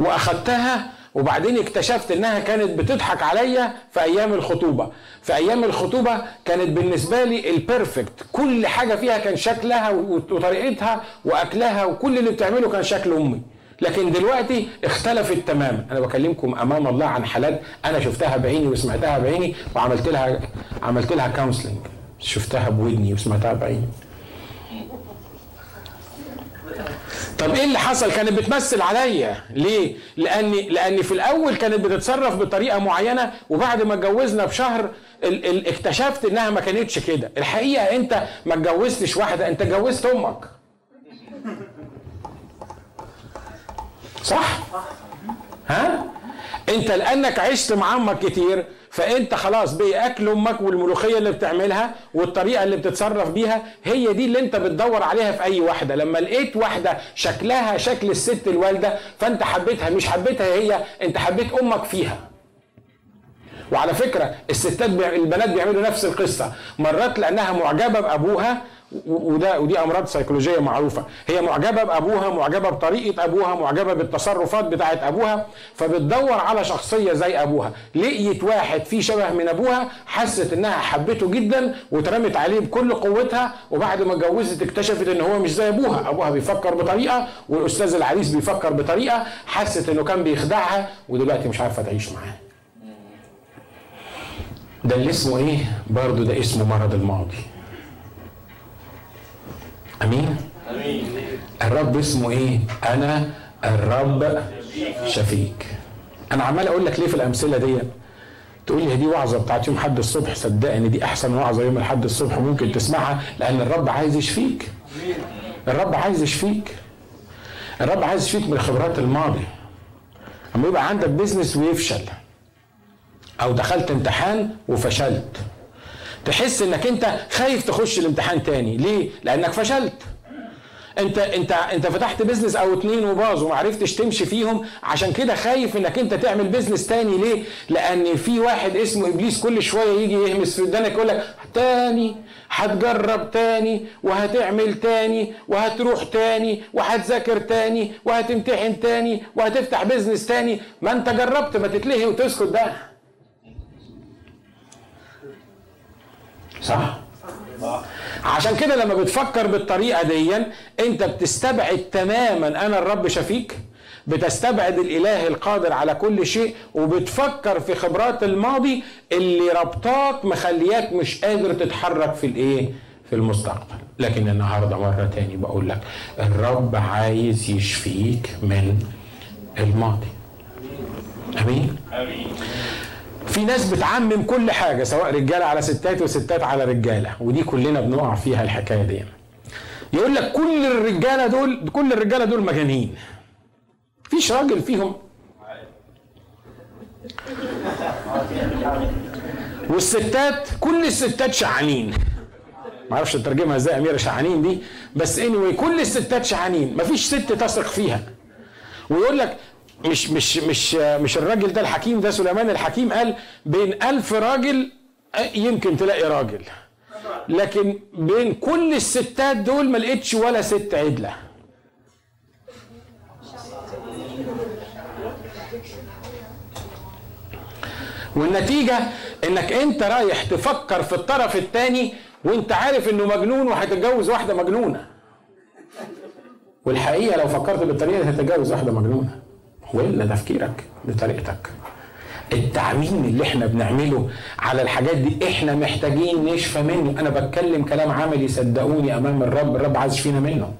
وأخدتها وبعدين اكتشفت إنها كانت بتضحك عليا في أيام الخطوبة. في أيام الخطوبة كانت بالنسبة لي البيرفكت كل حاجة فيها كان شكلها وطريقتها وأكلها وكل اللي بتعمله كان شكل أمي. لكن دلوقتي اختلفت تماما. أنا بكلمكم أمام الله عن حالات أنا شفتها بعيني وسمعتها بعيني وعملت لها عملت لها كونسلنج شفتها بودني وسمعتها بعيني. طب إيه اللي حصل؟ كانت بتمثل عليا. ليه؟ لأني لأني في الأول كانت بتتصرف بطريقة معينة وبعد ما اتجوزنا بشهر ال ال اكتشفت إنها ما كانتش كده. الحقيقة أنت ما اتجوزتش واحدة أنت اتجوزت أمك. صح؟ ها؟ انت لانك عشت مع أمك كتير فانت خلاص بقى اكل أمك والملوخية اللي بتعملها والطريقة اللي بتتصرف بيها هي دي اللي انت بتدور عليها في اي واحدة. لما لقيت واحدة شكلها شكل الست الوالدة فانت حبيتها مش حبيتها هي انت حبيت أمك فيها. وعلى فكرة الستات البنات بيعملوا نفس القصة. مرات لأنها معجبة بأبوها وده ودي أمراض سيكولوجية معروفة. هي معجبة بأبوها معجبة بطريقة أبوها معجبة بالتصرفات بتاعه أبوها فبتدور على شخصية زي أبوها. لقيت واحد فيه شبه من أبوها حست إنها حبته جدا واترمت عليه بكل قوتها وبعد ما اتجوزت اكتشفت إن هو مش زي أبوها. أبوها بيفكر بطريقة والأستاذ العريس بيفكر بطريقة حست إنه كان بيخدعها ودلوقتي مش عارفة تعيش معاه. ده اللي اسمه إيه؟ برضه ده اسمه مرض الماضي. أمين. الرب اسمه إيه؟ أنا الرب شفيك أنا عمال أقول لك ليه في الأمثلة دي؟ تقول لي دي وعظة بتاعت يوم حد الصبح صدقني دي أحسن وعظة يوم الحد الصبح ممكن تسمعها لأن الرب عايز يشفيك. الرب عايز يشفيك. الرب عايز يشفيك من خبرات الماضي. أما يبقى عندك بيزنس ويفشل. أو دخلت امتحان وفشلت. تحس إنك أنت خايف تخش الامتحان تاني. ليه؟ لأنك فشلت. أنت أنت أنت فتحت business أو اتنين وباظوا وما عرفتش تمشي فيهم عشان كده خايف إنك أنت تعمل business تاني. ليه؟ لأن في واحد اسمه إبليس كل شوية يجي يهمس في ودانك يقول لك تاني هتجرب تاني وهتعمل تاني وهتروح تاني وهتذاكر تاني وهتمتحن تاني وهتفتح business تاني. ما أنت جربت ما تتلهي وتسكت بقى. صح؟ عشان كده لما بتفكر بالطريقة دي انت بتستبعد تماما أنا الرب شفيك بتستبعد الإله القادر على كل شيء وبتفكر في خبرات الماضي اللي ربطاك مخلياك مش قادر تتحرك في الإيه؟ في المستقبل. لكن النهارده مرة تاني بقول لك الرب عايز يشفيك من الماضي. أمين؟ أمين. في ناس بتعمم كل حاجة سواء رجالة على ستات وستات على رجالة ودي كلنا بنقع فيها الحكاية دي. يقول لك كل الرجالة دول كل الرجالة دول مجانين. فيش راجل فيهم. والستات كل الستات شعانين. ما أعرفش اترجمها إزاي أميرة شعانين دي. بس اني anyway كل الستات شعانين. مفيش ست تثق فيها. ويقول لك مش مش مش مش الراجل ده الحكيم ده سليمان الحكيم قال بين ألف راجل يمكن تلاقي راجل. لكن بين كل الستات دول ما لقيتش ولا ست عدلة. والنتيجة إنك أنت رايح تفكر في الطرف الثاني وأنت عارف إنه مجنون وهتتجوز واحدة مجنونة. والحقيقة لو فكرت بالطريقة هتتجوز واحدة مجنونة. والا تفكيرك بطريقتك. التعميم اللي إحنا بنعمله على الحاجات دي إحنا محتاجين نشفى منه. أنا بتكلم كلام عملي صدقوني أمام الرب الرب عايز يشفينا منه.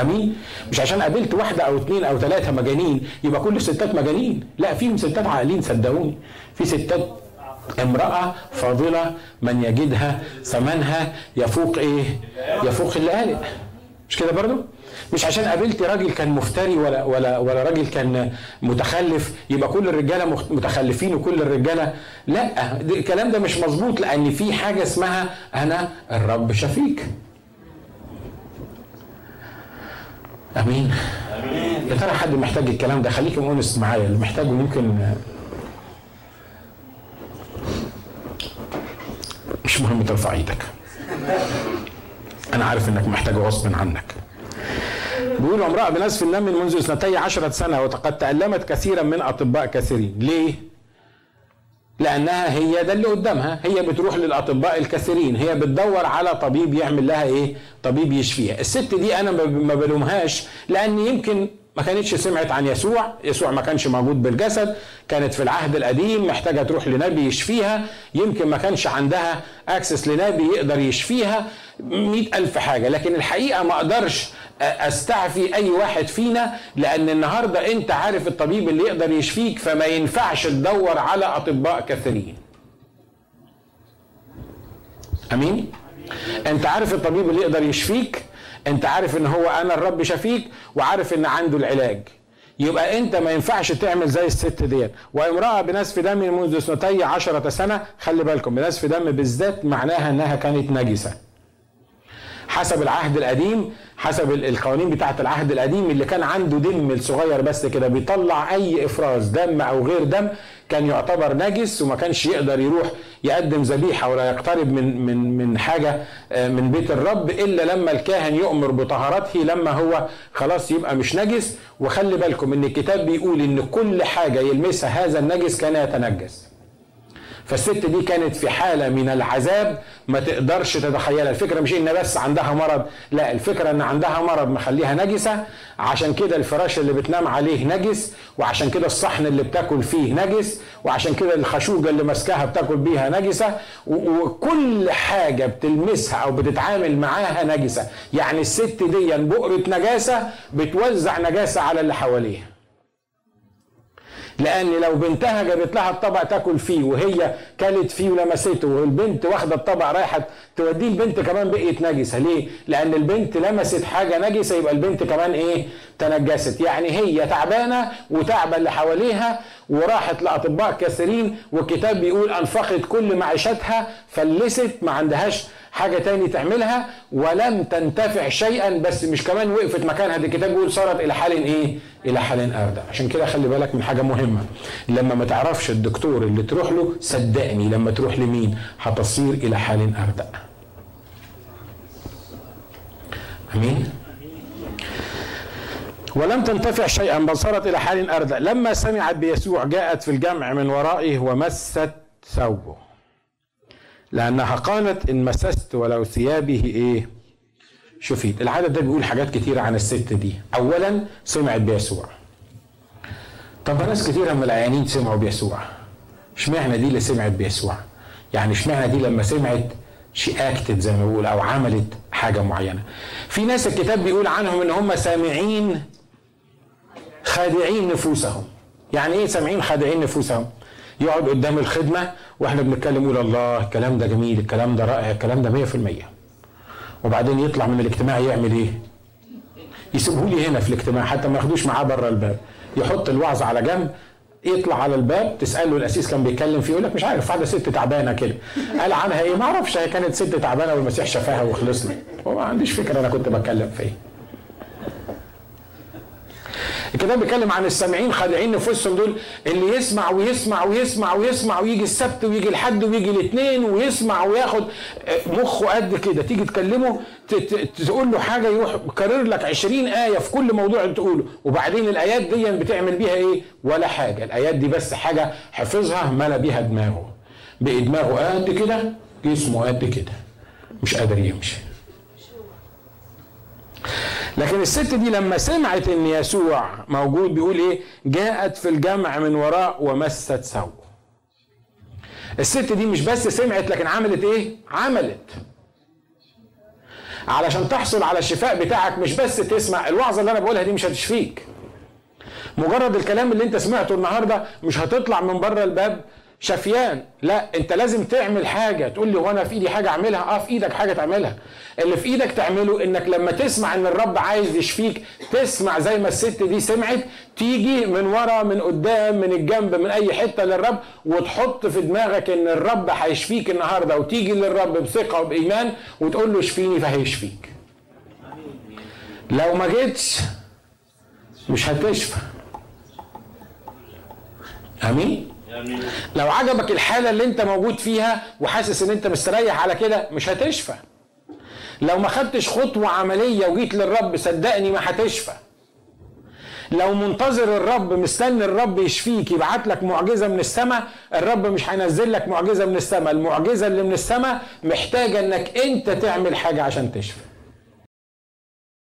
آمين؟ مش عشان قابلت واحدة أو اثنين أو ثلاثة مجانين يبقى كل الستات مجانين. لا فيهم ستات عاقلين صدقوني. في ستات امرأة فاضلة من يجدها ثمنها يفوق إيه؟ يفوق اللآلئ مش كده برضو؟ مش عشان قابلت راجل كان مفتري ولا ولا ولا راجل كان متخلف يبقى كل الرجالة متخلفين وكل الرجالة لا. الكلام ده مش مظبوط لأن في حاجة اسمها أنا الرب شفيك. آمين. آمين. يا ترى حد محتاج الكلام ده؟ خليكم اونست معايا اللي محتاجه ممكن مش مهم ترفع إيدك. أنا عارف إنك محتاجه غصب عنك. بيقول امرأة بنزف النم منذ اثنتي عشرة سنة وقد تألمت كثيرا من أطباء كثيرين. ليه؟ لأنها هي ده اللي قدامها. هي بتروح للأطباء الكثيرين. هي بتدور على طبيب يعمل لها إيه؟ طبيب يشفيها. الست دي أنا ما بلومهاش لأن يمكن ما كانتش سمعت عن يسوع. يسوع ما كانش موجود بالجسد كانت في العهد القديم محتاجة تروح لنبي يشفيها. يمكن ما كانش عندها اكسس لنبي يقدر يشفيها. مئة ألف حاجة. لكن الحقيقة ما أقدرش أستعفي أي واحد فينا لأن النهاردة أنت عارف الطبيب اللي يقدر يشفيك فما ينفعش تدور على أطباء كثيرين أمين؟ أنت عارف الطبيب اللي يقدر يشفيك؟ انت عارف ان هو أنا الرب شفيك وعارف ان عنده العلاج. يبقى انت ما ينفعش تعمل زي الست ديت. وامرأة بنسف دم منذ اثنتي عشرة سنة خلي بالكم بنسف دم بالذات معناها انها كانت نجسة. حسب العهد القديم حسب القوانين بتاعة العهد القديم اللي كان عنده دم صغير بس كده بيطلع أي إفراز دم أو غير دم كان يعتبر نجس وما كانش يقدر يروح يقدم ذبيحة ولا يقترب من من من حاجة من بيت الرب إلا لما الكاهن يؤمر بطهارته لما هو خلاص يبقى مش نجس. وخلي بالكم إن الكتاب بيقول إن كل حاجة يلمسها هذا النجس كان يتنجس. فالست دي كانت في حالة من العذاب ما تقدرش تتخيلها. الفكرة مش إن بس عندها مرض لا الفكرة إن عندها مرض مخليها نجسة. عشان كده الفراش اللي بتنام عليه نجس وعشان كده الصحن اللي بتاكل فيه نجس وعشان كده الخشوجة اللي ماسكاها بتاكل بيها نجسة. وكل حاجة بتلمسها أو بتتعامل معاها نجسة. يعني الست دي بؤرة نجاسة بتوزع نجاسة على اللي حواليها. لأن لو بنتها جابت لها الطبق تاكل فيه وهي كلت فيه ولمسته والبنت واخدة الطبق رايحه توديه البنت كمان بقيت نجسة. ليه؟ لأن البنت لمست حاجة نجسة يبقى البنت كمان إيه؟ تنجست. يعني هي تعبانة وتعبى اللي حواليها وراحت لأطباء كثيرين والكتاب بيقول أنفقت كل معيشتها فلست ما عندهاش حاجة تاني تعملها ولم تنتفع شيئا بس مش كمان وقفت مكانها. دي الكتاب بيقول صارت إلى حال إيه؟ إلى حال أردى عشان كده خلي بالك من حاجة مهمة. لما ما تعرفش الدكتور اللي تروح له صدقني لما تروح لمين؟ هتصير إلى حال أردى أمين؟ ولم تنتفع شيئا بل صارت إلى حال أردى لما سمعت بيسوع جاءت في الجمع من ورائه ومست ثوبه. لأنها قالت إن مسست ولو ثيابه إيه؟ شفيت. العدد ده بيقول حاجات كتيرة عن الست دي. أولا سمعت بيسوع. طب ناس كتيرة من العيانين سمعوا بيسوع. اشمعنى دي اللي سمعت بيسوع؟ يعني اشمعنى دي لما سمعت شي اكتد زي ما بيقول أو عملت حاجة معينة؟ في ناس الكتاب بيقول عنهم إن هم سامعين خادعين نفوسهم. يعني إيه سامعين خادعين نفوسهم؟ يقعد قدام الخدمة وإحنا بنتكلم يقول الله الكلام ده جميل الكلام ده رائع الكلام ده 100% وبعدين يطلع من الاجتماع يعمل إيه؟ يسيبه لي هنا في الاجتماع حتى ما ياخدوش معاه بره الباب. يحط الوعظ على جنب يطلع على الباب تسأله الاسيس كان بيتكلم فيه يقول لك مش عارف واحدة ست تعبانة كده. قال عنها إيه؟ ما أعرفش هي كانت ست تعبانة والمسيح شافاها وخلصنا. وما عنديش فكرة أنا كنت بتكلم في إيه الكتاب بيتكلم عن السامعين خادعين نفوسهم دول اللي يسمع ويسمع ويسمع ويسمع ويجي السبت ويجي الحد ويجي الاثنين ويسمع وياخد مخه قد كده. تيجي تكلمه تقول له حاجة يروح كرر لك 20 آية في كل موضوع تقوله. وبعدين الآيات دي بتعمل بيها إيه؟ ولا حاجة. الآيات دي بس حاجة حفظها ملا بيها دماغه. بقي دماغه قد كده جسمه قد كده. مش قادر يمشي. لكن الست دي لما سمعت إن يسوع موجود بيقول إيه؟ جاءت في الجمع من وراء ومست ثوبه الست دي مش بس سمعت لكن عملت إيه؟ عملت. علشان تحصل على الشفاء بتاعك مش بس تسمع الوعظة اللي أنا بقولها دي مش هتشفيك. مجرد الكلام اللي أنت سمعته النهارده مش هتطلع من بره الباب شفيان لا انت لازم تعمل حاجة. تقول لي هو أنا في إيدي حاجة أعملها؟ آه في إيدك حاجة تعملها. اللي في إيدك تعمله إنك لما تسمع إن الرب عايز يشفيك تسمع زي ما الست دي سمعت تيجي من ورا من قدام من الجنب من أي حتة للرب وتحط في دماغك إن الرب هيشفيك النهارده وتيجي للرب بثقة وبإيمان وتقول له اشفيني فهيشفيك. لو ما جيتش مش هتشفى. آمين؟ لو عجبك الحالة اللي انت موجود فيها وحاسس ان انت مستريح على كده مش هتشفى. لو ما خدتش خطوة عملية وجيت للرب صدقني ما هتشفى. لو منتظر الرب مستني الرب يشفيك يبعت لك معجزة من السماء الرب مش هينزل لك معجزة من السماء. المعجزة اللي من السماء محتاجة انك انت تعمل حاجة عشان تشفى.